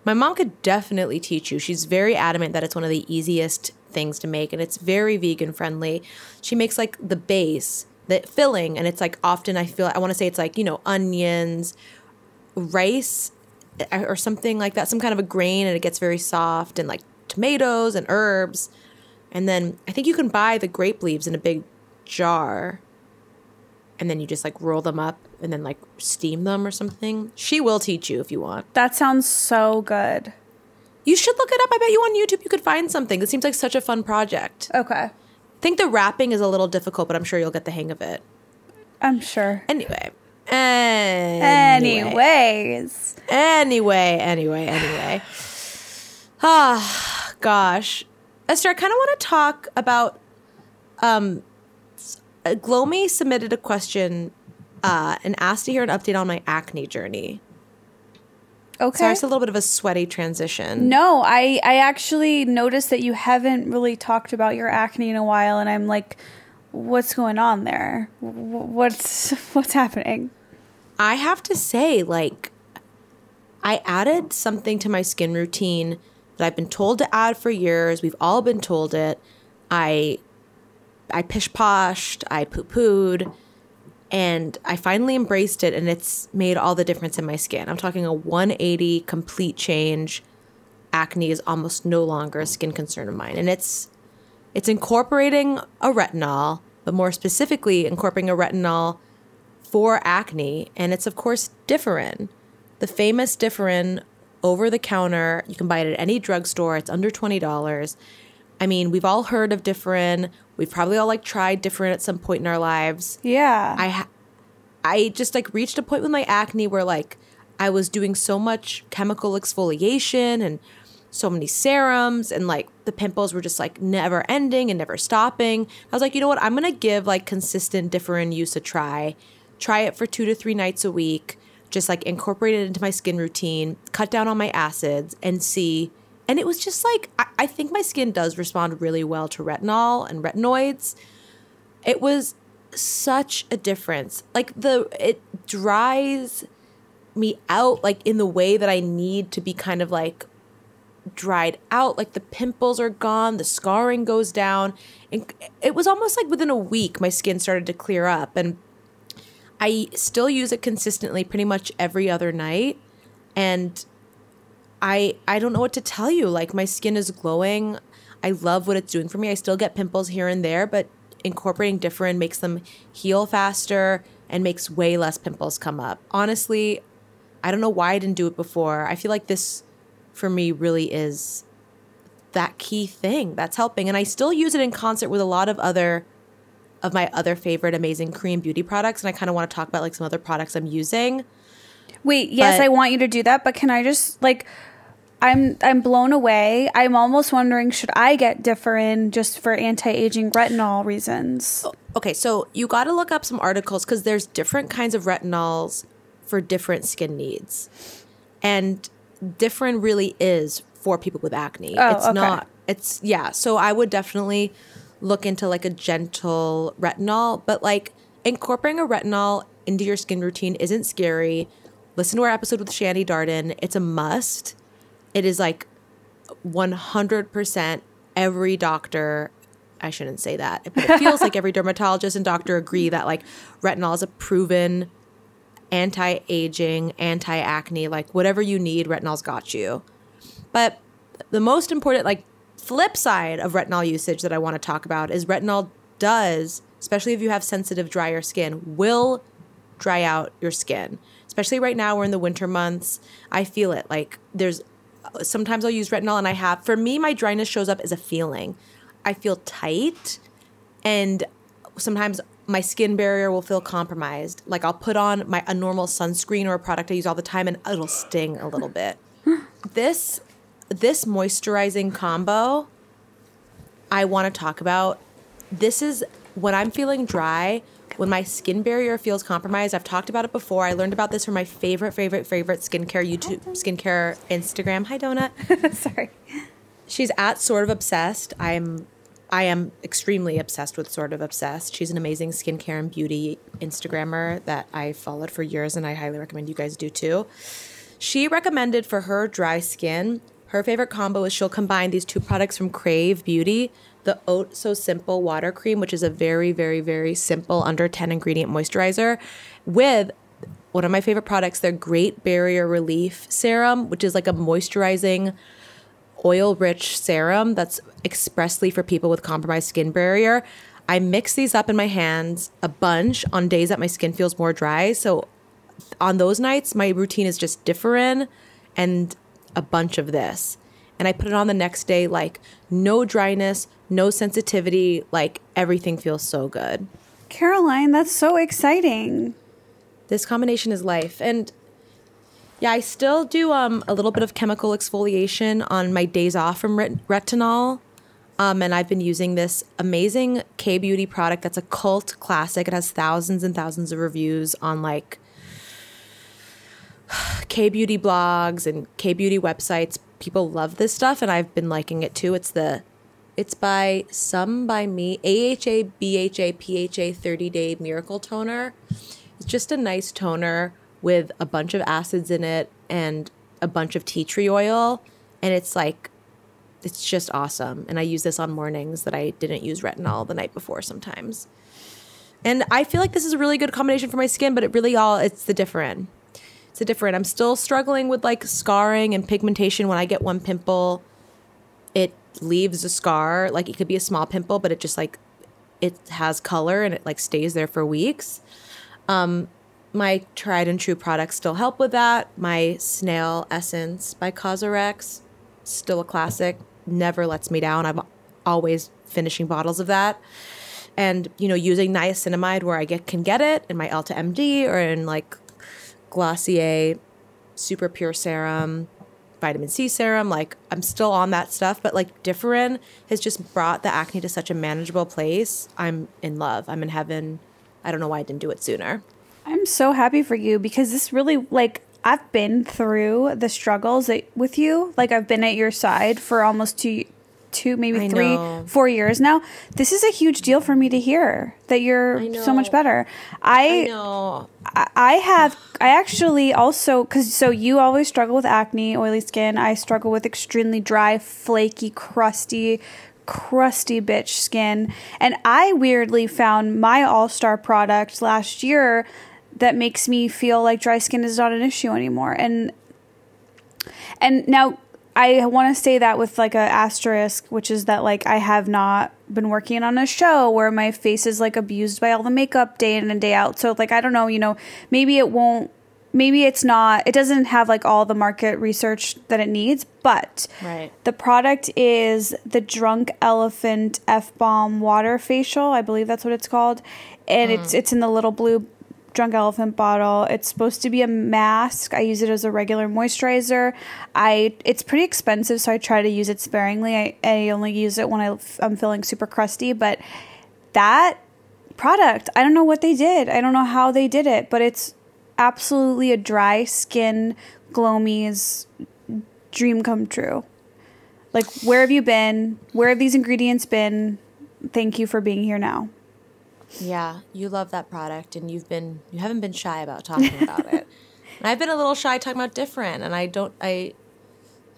My mom could definitely teach you. She's very adamant that it's one of the easiest things to make and it's very vegan friendly. She makes like the base, the filling, and it's like often I feel I want to say it's like, you know, onions, rice uh, or something like that, some kind of a grain and it gets very soft and like tomatoes and herbs. And then I think you can buy the grape leaves in a big jar and then you just like roll them up and then like steam them or something. She will teach you if you want. That sounds so good. You should look it up. I bet you on YouTube you could find something. It seems like such a fun project. Okay, I think the wrapping is a little difficult, but I'm sure you'll get the hang of it. I'm sure. Anyway. Anyway. Anyways, Anyway, anyway, anyway. Ah, gosh. Esther, I kind of want to talk about um uh, Glomy submitted a question uh and asked to hear an update on my acne journey. okay. Sorry, it's a little bit of a sweaty transition. No, I I actually noticed that you haven't really talked about your acne in a while, and I'm like, what's going on there? What's what's happening? I have to say, like, I added something to my skin routine that I've been told to add for years. We've all been told it. I I pish poshed, I poo pooed, and I finally embraced it, and it's made all the difference in my skin. I'm talking a 180 complete change. Acne is almost no longer a skin concern of mine, and it's it's incorporating a retinol, but more specifically, incorporating a retinol for acne, and it's of course Differin, the famous Differin over the counter. You can buy it at any drugstore. It's under twenty dollars. I mean, we've all heard of Differin. We've probably all like tried Differin at some point in our lives. Yeah. I ha- I just like reached a point with my acne where like I was doing so much chemical exfoliation and so many serums and like the pimples were just like never ending and never stopping. I was like, you know what? I'm gonna give like consistent Differin use a try. Try it for two to three nights a week. Just like incorporate it into my skin routine, cut down on my acids, and see. And it was just like I, I think my skin does respond really well to retinol and retinoids. It was such a difference. Like the it dries me out like in the way that i need to be kind of like dried out. Like the pimples are gone the scarring goes down. And it was almost like within a week my skin started to clear up. And i still use it consistently pretty much every other night. And I I don't know what to tell you. Like my skin is glowing. I love what it's doing for me. I still get pimples here and there, but incorporating Differin makes them heal faster and makes way less pimples come up. Honestly, I don't know why I didn't do it before. I feel like this for me really is that key thing that's helping and I still use it in concert with a lot of other of my other favorite amazing Korean beauty products and I kind of want to talk about like some other products I'm using. Wait, yes, But- I want you to do that, but can I just like I'm I'm blown away. I'm almost wondering should I get Differin just for anti-aging retinol reasons? Oh, okay, so you got to look up some articles because there's different kinds of retinols for different skin needs, and Differin really is for people with acne. Oh, it's okay. not. It's yeah. So I would definitely look into like a gentle retinol, but like incorporating a retinol into your skin routine isn't scary. Listen to our episode with Shani Darden. It's a must. It is like 100% every doctor I shouldn't say that, but it feels like every dermatologist and doctor agree that like retinol is a proven anti aging, anti acne, like whatever you need, retinol's got you. But the most important, like, flip side of retinol usage that I want to talk about is retinol does, especially if you have sensitive, drier skin, will dry out your skin. Especially right now, we're in the winter months. I feel it. Like, there's sometimes I'll use retinol, and I have, for me, my dryness shows up as a feeling. I feel tight, and sometimes my skin barrier will feel compromised. Like, I'll put on my a normal sunscreen or a product I use all the time, and it'll sting a little bit. this this moisturizing combo I want to talk about. This is when I'm feeling dry, when my skin barrier feels compromised. I've talked about it before. I learned about this from my favorite, favorite, favorite skincare YouTube, skincare Instagram. Hi, Donut. Sorry. She's at sort of obsessed. I'm, I am extremely obsessed with sort of obsessed. She's an amazing skincare and beauty Instagrammer that I followed for years, and I highly recommend you guys do too. She recommended for her dry skin, her favorite combo is she'll combine these two products from Crave Beauty, the Oat So Simple Water Cream, which is a very, very, very simple under 10 ingredient moisturizer, with one of my favorite products, their Great Barrier Relief Serum, which is like a moisturizing oil rich serum that's expressly for people with compromised skin barrier. I mix these up in my hands a bunch on days that my skin feels more dry. So on those nights, my routine is just Differin and a bunch of this. And I put it on the next day, like no dryness, no sensitivity, like everything feels so good. Caroline, that's so exciting. This combination is life. And yeah, I still do um, a little bit of chemical exfoliation on my days off from ret- retinol. Um, and I've been using this amazing K Beauty product that's a cult classic. It has thousands and thousands of reviews on like K Beauty blogs and K Beauty websites. People love this stuff, and I've been liking it too. It's the it's by Some By Mi AHA BHA PHA 30 day miracle toner. It's just a nice toner with a bunch of acids in it and a bunch of tea tree oil, and it's like it's just awesome. And I use this on mornings that I didn't use retinol the night before sometimes. And I feel like this is a really good combination for my skin, but it really all it's the Differin. It's a Differin. I'm still struggling with like scarring and pigmentation when I get one pimple. Leaves a scar. Like it could be a small pimple, but it just like it has color and it like stays there for weeks. Um my tried and true products still help with that. My snail essence by Cosrx, still a classic, never lets me down. I'm always finishing bottles of that. And you know, using niacinamide where I get can get it in my Elta MD or in like Glossier super pure serum, vitamin C serum. Like I'm still on that stuff, but like Differin has just brought the acne to such a manageable place. I'm in love. I'm in heaven. I don't know why I didn't do it sooner. I'm so happy for you because this really like I've been through the struggles that, with you. Like I've been at your side for almost two two maybe I three know. four years now. This is a huge deal for me to hear that you're so much better. I I know. I I have I actually also cuz so you always struggle with acne, oily skin. I struggle with extremely dry, flaky, crusty crusty bitch skin. And I weirdly found my all-star product last year that makes me feel like dry skin is not an issue anymore. And and now I want to say that with like a asterisk, which is that like I have not been working on a show where my face is like abused by all the makeup day in and day out. So like I don't know, you know, maybe it won't maybe it's not it doesn't have like all the market research that it needs, but Right. the product is the Drunk Elephant F Balm Water Facial. I believe that's what it's called. And it's mm. it's in the little blue Drunk Elephant bottle. It's supposed to be a mask. I use it as a regular moisturizer. I it's pretty expensive, so I try to use it sparingly. I, I only use it when I, I'm feeling super crusty, but that product, I don't know what they did. I don't know how they did it, but it's absolutely a dry skin glowmies dream come true. Like, where have you been? Where have these ingredients been? Thank you for being here now. Yeah, you love that product, and you've been you haven't been shy about talking about it. And I've been a little shy talking about Differin, and I don't I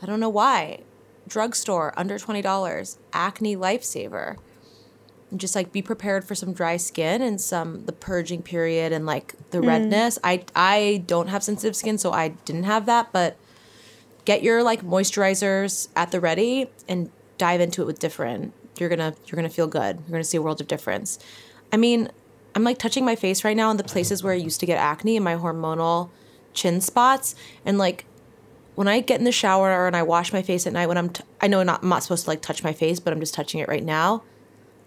I don't know why. Drugstore under twenty dollars, acne lifesaver. and just like be prepared for some dry skin and some the purging period and like the mm. redness. I I don't have sensitive skin, so I didn't have that, but get your like moisturizers at the ready and dive into it with Differin. You're gonna you're gonna feel good. You're gonna see a world of difference. I mean, I'm like touching my face right now in the places where I used to get acne and my hormonal chin spots, and like when I get in the shower and I wash my face at night, when I'm t- I know not I'm not supposed to like touch my face, but I'm just touching it right now.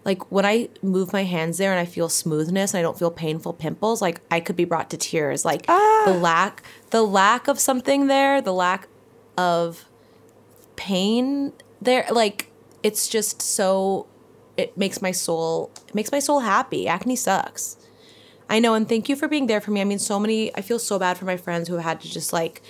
Like when I move my hands there and I feel smoothness and I don't feel painful pimples, like I could be brought to tears. Like the ah. lack the lack of something there, the lack of pain there like it's just so it makes my soul it makes my soul happy. Acne sucks. I know and thank you for being there for me. I mean so many i feel so bad for my friends who have had to just like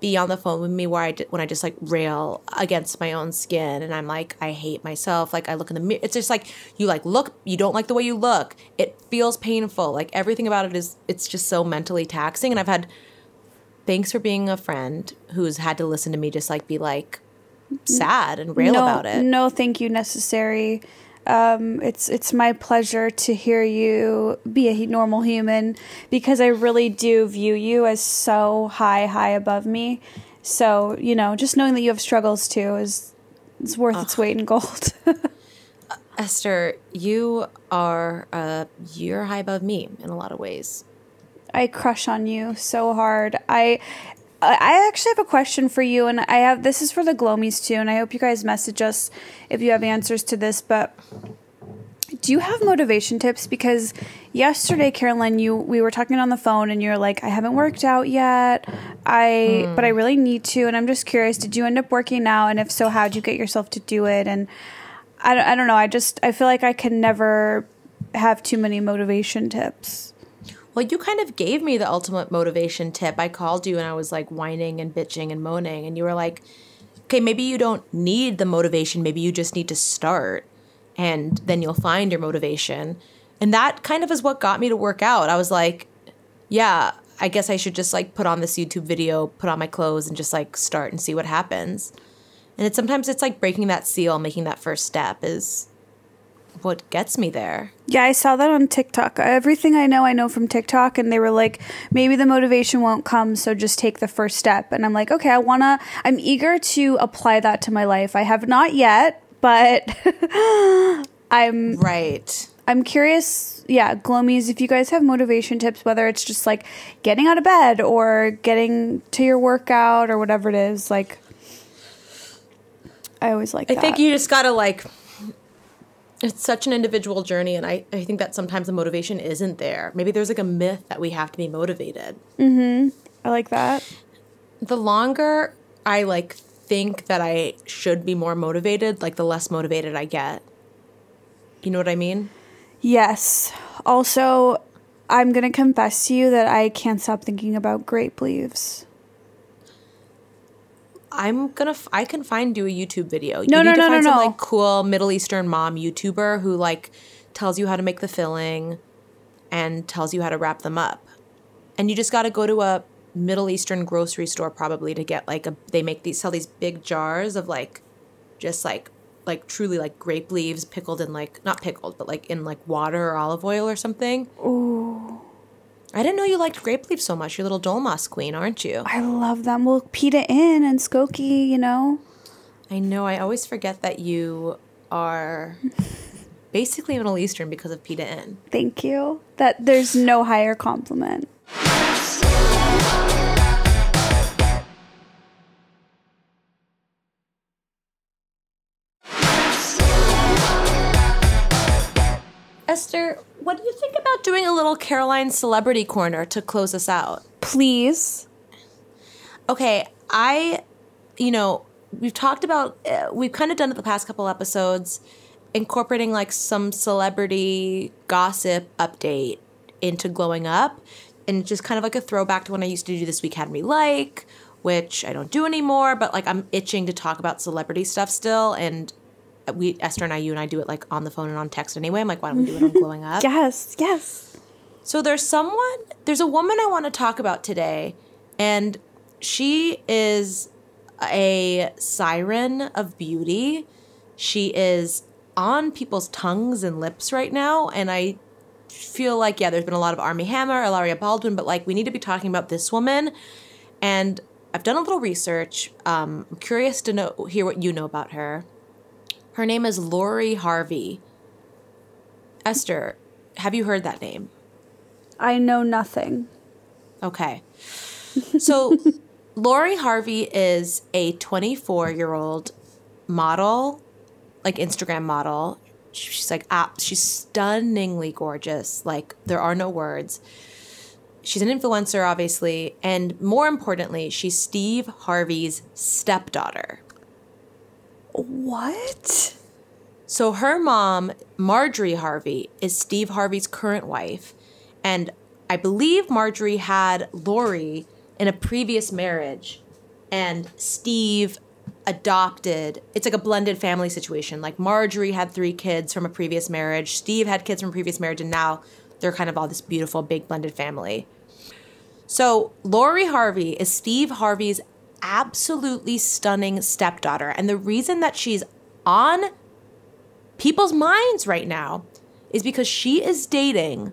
be on the phone with me where i when i just like rail against my own skin and i'm like i hate myself. Like i look in the mirror it's just like you like look you don't like the way you look. It feels painful. Like everything about it is it's just so mentally taxing and i've had thanks for being a friend who's had to listen to me just like be like sad and rail no, about it. No, thank you necessary. Um, it's it's my pleasure to hear you be a normal human because I really do view you as so high, high above me. So you know, just knowing that you have struggles too is is worth its weight in gold. Esther, you are uh you're high above me in a lot of ways. I crush on you so hard. I I actually have a question for you, and I have this is for the Glomies too, and I hope you guys message us if you have answers to this. But do you have motivation tips? Because yesterday, Caroline, you we were talking on the phone, and you're like, I haven't worked out yet. I hmm. but I really need to, and I'm just curious. Did you end up working out, and if so, how'd you get yourself to do it? And I don't, I don't know. I just I feel like I can never have too many motivation tips. Well, you kind of gave me the ultimate motivation tip. I called you and I was like whining and bitching and moaning, and you were like, okay, maybe you don't need the motivation. Maybe you just need to start, and then you'll find your motivation. And that kind of is what got me to work out. I was like, yeah, I guess I should just like put on this YouTube video, put on my clothes, and just like start and see what happens. And it's sometimes it's like breaking that seal, making that first step is what gets me there. Yeah, I saw that on TikTok. Everything I know, I know from TikTok, and they were like, maybe the motivation won't come, so just take the first step. And I'm like, okay, I wanna, I'm eager to apply that to my life. I have not yet, but I'm Right. I'm curious, yeah, Glomies, if you guys have motivation tips, whether it's just like getting out of bed or getting to your workout or whatever it is, like I always like I that. think you just gotta like it's such an individual journey and I, I think that sometimes the motivation isn't there. Maybe there's like a myth that we have to be motivated. mm-hmm I like that. The longer I like think that I should be more motivated, like the less motivated I get. You know what I mean? Yes. Also, I'm going to confess to you that I can't stop thinking about grape leaves. I'm gonna. F- I can find you a YouTube video. No, you no, need to no, find no, some no. like cool Middle Eastern mom YouTuber who like tells you how to make the filling and tells you how to wrap them up. And you just got to go to a Middle Eastern grocery store probably to get like a. They make these sell these big jars of like, just like like truly like grape leaves pickled in like not pickled but like in like water or olive oil or something. Ooh. I didn't know you liked grape leaves so much. You're a little Dolmas queen, aren't you? I love them. Well, Pita Inn and Skokie, you know. I know. I always forget that you are basically Middle Eastern because of Pita Inn. Thank you. That there's no higher compliment. Esther, what do you think about doing a little Caroline celebrity corner to close us out? Please. Okay, I, you know, we've talked about, uh, we've kind of done it the past couple episodes, incorporating like some celebrity gossip update into glowing up, and just kind of like a throwback to when I used to do this week had me like, which I don't do anymore, but like I'm itching to talk about celebrity stuff still, and we Esther and I, you and I do it like on the phone and on text anyway. I'm like, why don't we do it on glowing up? Yes, yes. So there's someone, there's a woman I want to talk about today, and she is a siren of beauty. She is on people's tongues and lips right now. And I feel like, yeah, there's been a lot of Armie Hammer, Hilaria Baldwin, but like we need to be talking about this woman. And I've done a little research. Um, I'm curious to know hear what you know about her. Her name is Lori Harvey. Esther, have you heard that name? I know nothing. Okay. So, Lori Harvey is a 24 year old model, like Instagram model. She's like, ah, she's stunningly gorgeous. Like, there are no words. She's an influencer, obviously. And more importantly, she's Steve Harvey's stepdaughter. What? So her mom, Marjorie Harvey, is Steve Harvey's current wife. And I believe Marjorie had Lori in a previous marriage. And Steve adopted, it's like a blended family situation. Like Marjorie had three kids from a previous marriage, Steve had kids from a previous marriage, and now they're kind of all this beautiful, big blended family. So Lori Harvey is Steve Harvey's absolutely stunning stepdaughter. And the reason that she's on people's minds right now is because she is dating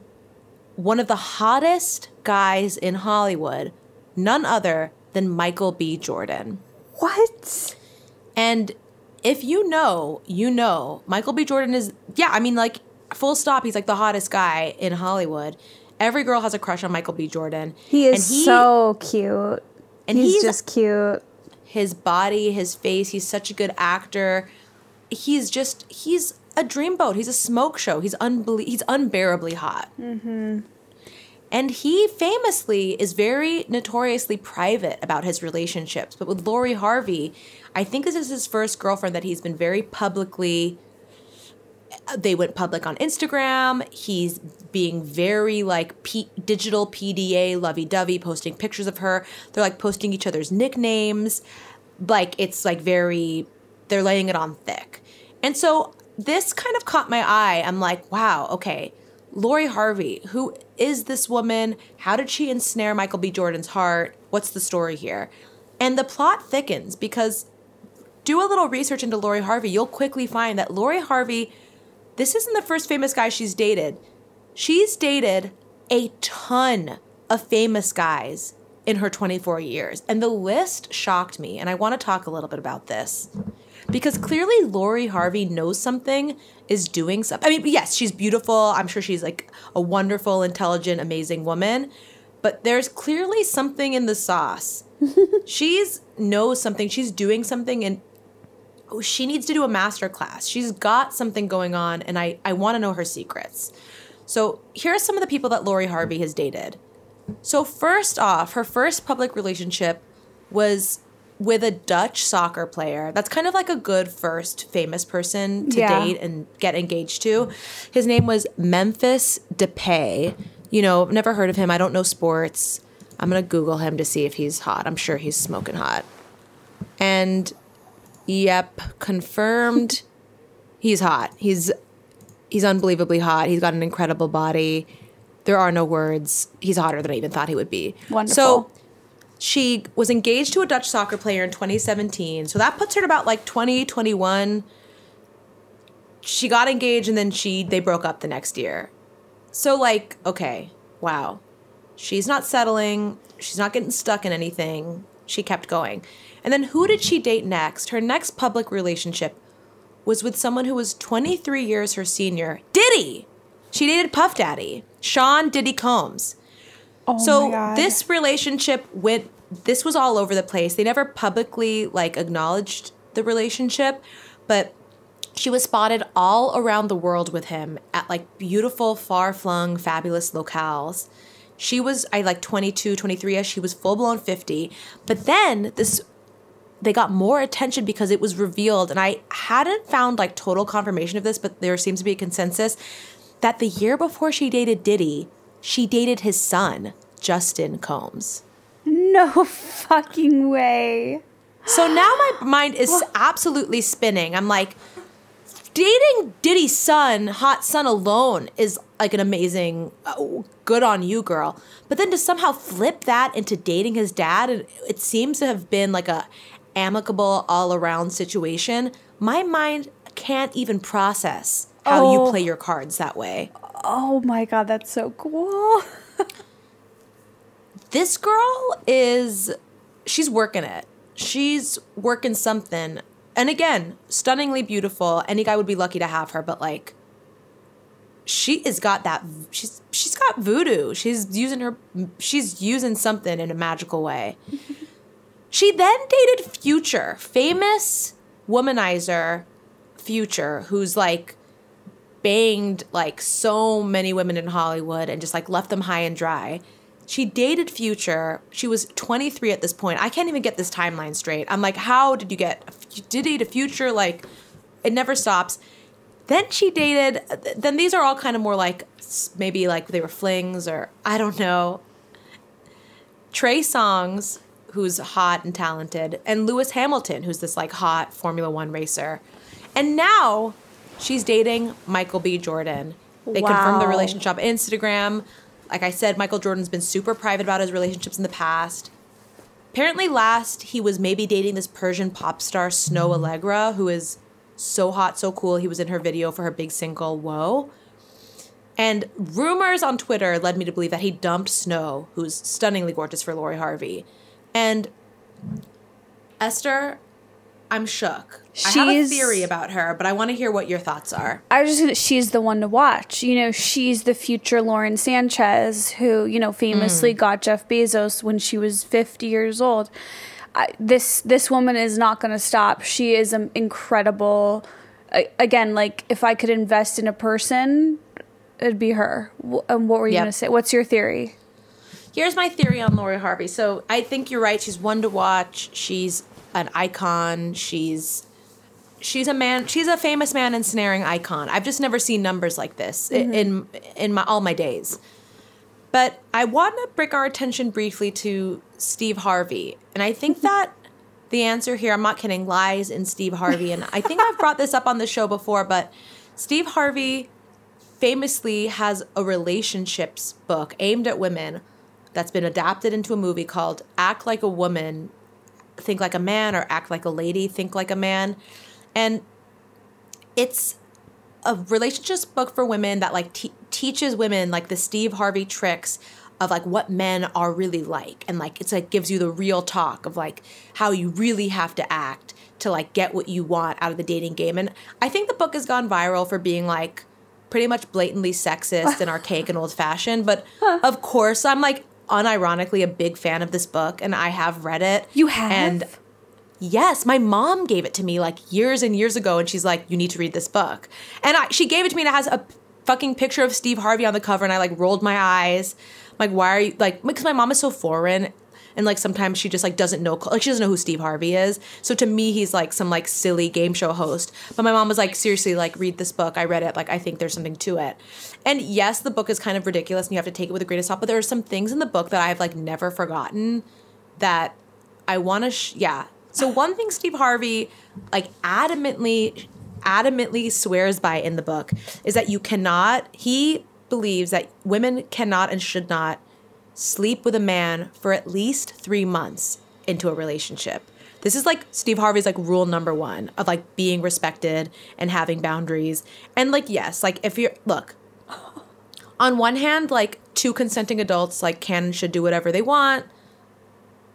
one of the hottest guys in Hollywood, none other than Michael B. Jordan. What? And if you know, you know, Michael B. Jordan is, yeah, I mean, like, full stop, he's like the hottest guy in Hollywood. Every girl has a crush on Michael B. Jordan. He is And so cute. And he's, he's- just cute. his body, his face. He's such a good actor. He's just he's a dreamboat. He's a smoke show. He's unbelie- he's unbearably hot. Mm-hmm. And he famously is very notoriously private about his relationships. But with Lori Harvey, I think this is his first girlfriend that he's been very publicly. They went public on Instagram. He's being very like P- digital PDA lovey dovey, posting pictures of her. They're like posting each other's nicknames. Like it's like very, they're laying it on thick. And so this kind of caught my eye. I'm like, wow, okay. Lori Harvey, who is this woman? How did she ensnare Michael B. Jordan's heart? What's the story here? And the plot thickens because do a little research into Lori Harvey. You'll quickly find that Lori Harvey, this isn't the first famous guy she's dated. She's dated a ton of famous guys in her 24 years. And the list shocked me. And I want to talk a little bit about this. Because clearly Lori Harvey knows something, is doing something. I mean, yes, she's beautiful. I'm sure she's like a wonderful, intelligent, amazing woman. But there's clearly something in the sauce. she's knows something. She's doing something and she needs to do a master class. She's got something going on and I, I want to know her secrets. So here are some of the people that Lori Harvey has dated. So first off, her first public relationship was with a Dutch soccer player. That's kind of like a good first famous person to Yeah. date and get engaged to. His name was Memphis Depay. You know, never heard of him. I don't know sports. I'm gonna Google him to see if he's hot. I'm sure he's smoking hot. And yep, confirmed. he's hot. He's he's unbelievably hot. He's got an incredible body. There are no words. He's hotter than I even thought he would be. Wonderful. So she was engaged to a Dutch soccer player in 2017. So that puts her at about like 20, 21. She got engaged and then she they broke up the next year. So like, okay, wow. She's not settling. She's not getting stuck in anything. She kept going. And then who did she date next? Her next public relationship was with someone who was 23 years her senior, Diddy. She dated Puff Daddy, Sean Diddy Combs. Oh So my God. this relationship went this was all over the place. They never publicly like acknowledged the relationship, but she was spotted all around the world with him at like beautiful, far-flung, fabulous locales. She was I like 22, 23ish. She was full-blown 50. But then this they got more attention because it was revealed and I hadn't found like total confirmation of this, but there seems to be a consensus that the year before she dated Diddy, she dated his son, Justin Combs. no fucking way. So now my mind is absolutely spinning. I'm like, dating Diddy's son, hot son alone is like an amazing, oh, good on you, girl. But then to somehow flip that into dating his dad, it, it seems to have been like a amicable all around situation. My mind can't even process how you Oh. play your cards that way. Oh my god, that's so cool. This girl is she's working it. She's working something. And again, stunningly beautiful. Any guy would be lucky to have her, but like she has got that she's she's got voodoo. She's using her she's using something in a magical way. she then dated Future, famous womanizer Future, who's like banged like so many women in Hollywood and just like left them high and dry. She dated Future. She was 23 at this point. I can't even get this timeline straight. I'm like, how did you get you did date a Future? Like, it never stops. Then she dated. Then these are all kind of more like maybe like they were flings or I don't know. Trey Songz, who's hot and talented, and Lewis Hamilton, who's this like hot Formula One racer. And now she's dating Michael B. Jordan. They confirmed the relationship on Instagram. Like I said, Michael Jordan's been super private about his relationships in the past. Apparently, last he was maybe dating this Persian pop star Snoh Aalegra, who is so hot, so cool. He was in her video for her big single, Whoa. And rumors on Twitter led me to believe that he dumped Snoh, who's stunningly gorgeous for Lori Harvey. And Esther, I'm shook. I have a theory about her, but I want to hear what your thoughts are. I was just gonna, she's the one to watch. You know, she's the future Lauren Sanchez, who you know famously hmm. got Jeff Bezos when she was fifty years old. I, this this woman is not going to stop. She is an incredible. I, again, like if I could invest in a person, it'd be her. And what were you Yep. going to say? What's your theory? Here's my theory on Lori Harvey. So I think you're right. She's one to watch. She's an icon. She's she's a man. She's a famous man ensnaring icon. I've just never seen numbers like this i- mm-hmm. in in my all my days. But I want to bring our attention briefly to Steve Harvey, and I think that the answer here, I'm not kidding, lies in Steve Harvey. And I think I've brought this up on the show before, but Steve Harvey famously has a relationships book aimed at women that's been adapted into a movie called Act Like a Woman, Think Like a Man, or Act Like a Lady, Think Like a Man. And it's a relationships book for women that like te- teaches women like the Steve Harvey tricks of like what men are really like. And like it's like gives you the real talk of like how you really have to act to like get what you want out of the dating game. And I think the book has gone viral for being like pretty much blatantly sexist and archaic and old fashioned but of course I'm like unironically a big fan of this book and I have read it You have? and Yes, my mom gave it to me like years and years ago, and she's like, "You need to read this book." And I, she gave it to me, and it has a fucking picture of Steve Harvey on the cover, and I like rolled my eyes, like, "Why are you like?" Because my mom is so foreign, and like sometimes she just like doesn't know, like she doesn't know who Steve Harvey is. So to me, he's like some like silly game show host. But my mom was like, "Seriously, like read this book." I read it, like I think there's something to it. And yes, the book is kind of ridiculous, and you have to take it with a grain of salt. But there are some things in the book that I've like never forgotten that I want to, sh- yeah. So one thing Steve Harvey like adamantly, adamantly swears by in the book is that you cannot. He believes that women cannot and should not sleep with a man for at least three months into a relationship. This is like Steve Harvey's like rule number one of like being respected and having boundaries. And like yes, like if you're look, on one hand, like two consenting adults like can and should do whatever they want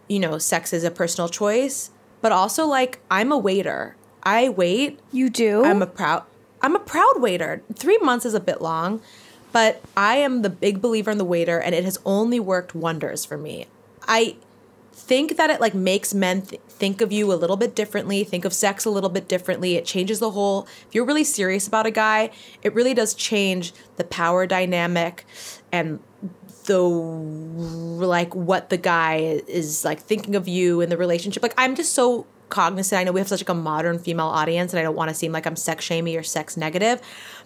you know, sex is a personal choice, but also like I'm a waiter. I wait. You do? I'm a proud I'm a proud waiter. 3 months is a bit long, but I am the big believer in the waiter and it has only worked wonders for me. I think that it like makes men th- think of you a little bit differently, think of sex a little bit differently. It changes the whole if you're really serious about a guy, it really does change the power dynamic and the like what the guy is like thinking of you in the relationship. Like I'm just so cognizant. I know we have such like a modern female audience and I don't want to seem like I'm sex shamey or sex negative,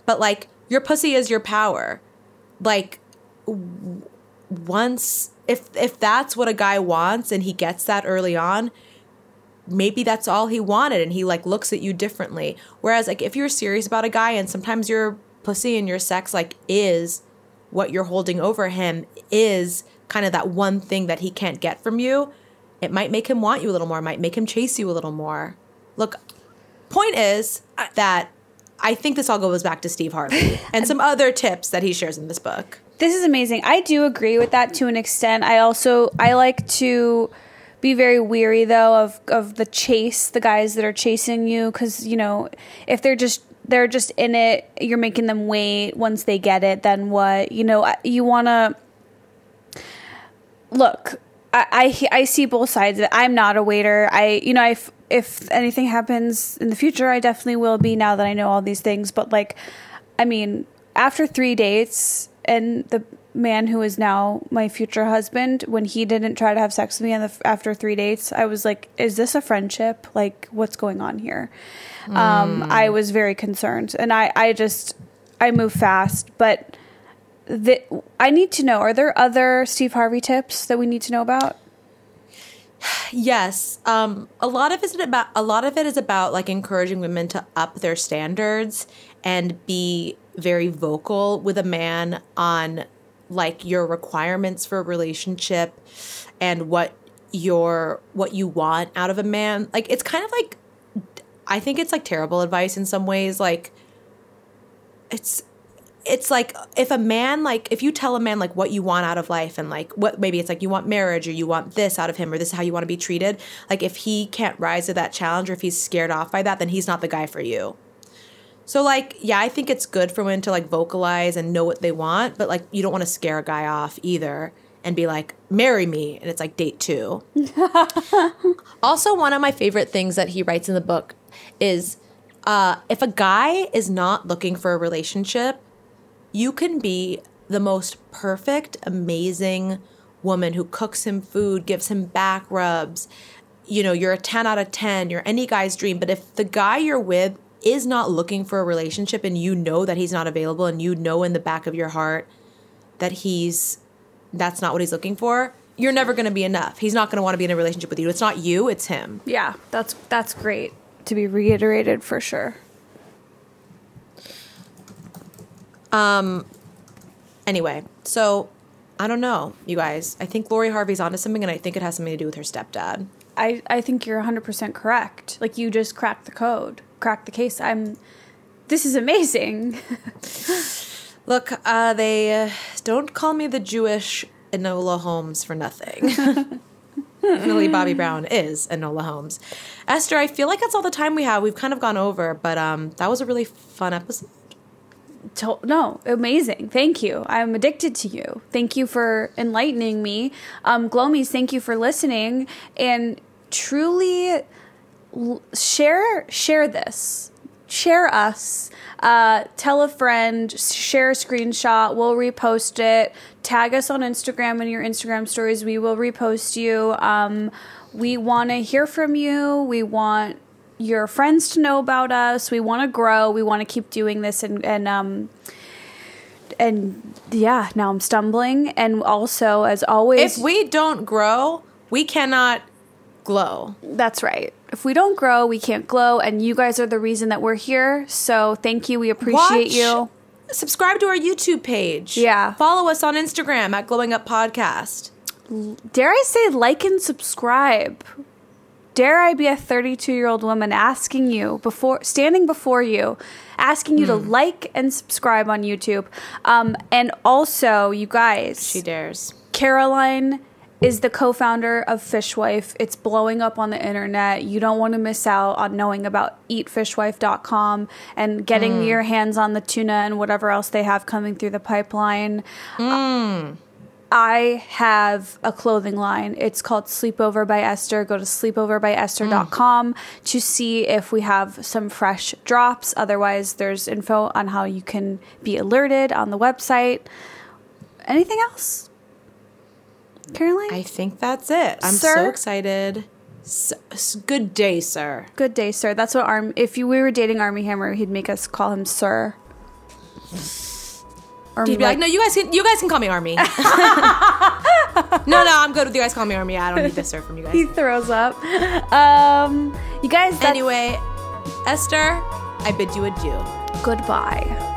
but like your pussy is your power. Like w- once if if that's what a guy wants and he gets that early on, maybe that's all he wanted and he like looks at you differently. Whereas like if you're serious about a guy and sometimes your pussy and your sex like is what you're holding over him is kind of that one thing that he can't get from you, it might make him want you a little more, might make him chase you a little more. Look, point is that I think this all goes back to Steve Harvey and some other tips that he shares in this book. This is amazing. I do agree with that to an extent. I also I like to be very weary though of of the chase, the guys that are chasing you cuz you know, if they're just they're just in it, you're making them wait once they get it, then what? You know, you want to look, I, I I see both sides. I'm not a waiter. I you know I f- if anything happens in the future, I definitely will be now that I know all these things. But like, I mean, after three dates and the man who is now my future husband, when he didn't try to have sex with me the, after three dates, I was like, is this a friendship? Like, what's going on here? Mm. Um, I was very concerned, and I I just I move fast, but. The, I need to know. Are there other Steve Harvey tips that we need to know about? Yes, um, a lot of it is about a lot of it is about like encouraging women to up their standards and be very vocal with a man on like your requirements for a relationship and what your what you want out of a man. Like it's kind of like I think it's like terrible advice in some ways. Like it's it's like if a man like if you tell a man like what you want out of life and like what maybe it's like you want marriage or you want this out of him or this is how you want to be treated like if he can't rise to that challenge or if he's scared off by that then he's not the guy for you. So like yeah i think it's good for women to like vocalize and know what they want but like you don't want to scare a guy off either and be like marry me and it's like date two. Also one of my favorite things that he writes in the book is uh, if a guy is not looking for a relationship you can be the most perfect, amazing woman who cooks him food, gives him back rubs. You know, you're a 10 out of 10, you're any guy's dream. But if the guy you're with is not looking for a relationship and you know that he's not available and you know in the back of your heart that he's that's not what he's looking for, you're never going to be enough. He's not going to want to be in a relationship with you. It's not you, it's him. Yeah, that's that's great to be reiterated for sure. Um. Anyway, so I don't know, you guys. I think Lori Harvey's onto something, and I think it has something to do with her stepdad. I, I think you're 100% correct. Like, you just cracked the code, cracked the case. I'm. This is amazing. Look, uh, they uh, don't call me the Jewish Enola Holmes for nothing. Millie Bobby Brown is Enola Holmes. Esther, I feel like that's all the time we have. We've kind of gone over, but um, that was a really fun episode to- no, amazing. Thank you. I'm addicted to you. Thank you for enlightening me. Um, Glomies, thank you for listening and truly l- share share this. Share us. Uh, tell a friend. Share a screenshot. We'll repost it. Tag us on Instagram in your Instagram stories. We will repost you. Um, we want to hear from you. We want your friends to know about us. We want to grow. We want to keep doing this and and um and yeah, now I'm stumbling and also as always If we don't grow, we cannot glow. That's right. If we don't grow, we can't glow and you guys are the reason that we're here. So thank you. We appreciate Watch, you. Subscribe to our YouTube page. Yeah. Follow us on Instagram at Glowing Up Podcast. Dare I say like and subscribe? Dare I be a 32 year old woman asking you before standing before you, asking you mm. to hmm. like and subscribe on YouTube. Um, and also, you guys, she dares. Caroline is the co-founder of Fishwife. It's blowing up on the internet. You don't want to miss out on knowing about eatfishwife.com and getting mm. your hands on the tuna and whatever else they have coming through the pipeline. Mm. I have a clothing line. It's called Sleepover by Esther. Go to sleepoverbyesther.com mm. to see if we have some fresh drops. Otherwise, there's info on how you can be alerted on the website. Anything else? Caroline? I think that's it. I'm sir? so excited. So, good day, sir. Good day, sir. That's what Arm. If you, we were dating Armie Hammer, he'd make us call him sir. Armie. He'd be like, like, no, you guys can you guys can call me Armie. no, no, I'm good with you guys call me Armie. I don't need this sir from you guys. He throws up. Um, you guys. Anyway, Esther, I bid you adieu. Goodbye.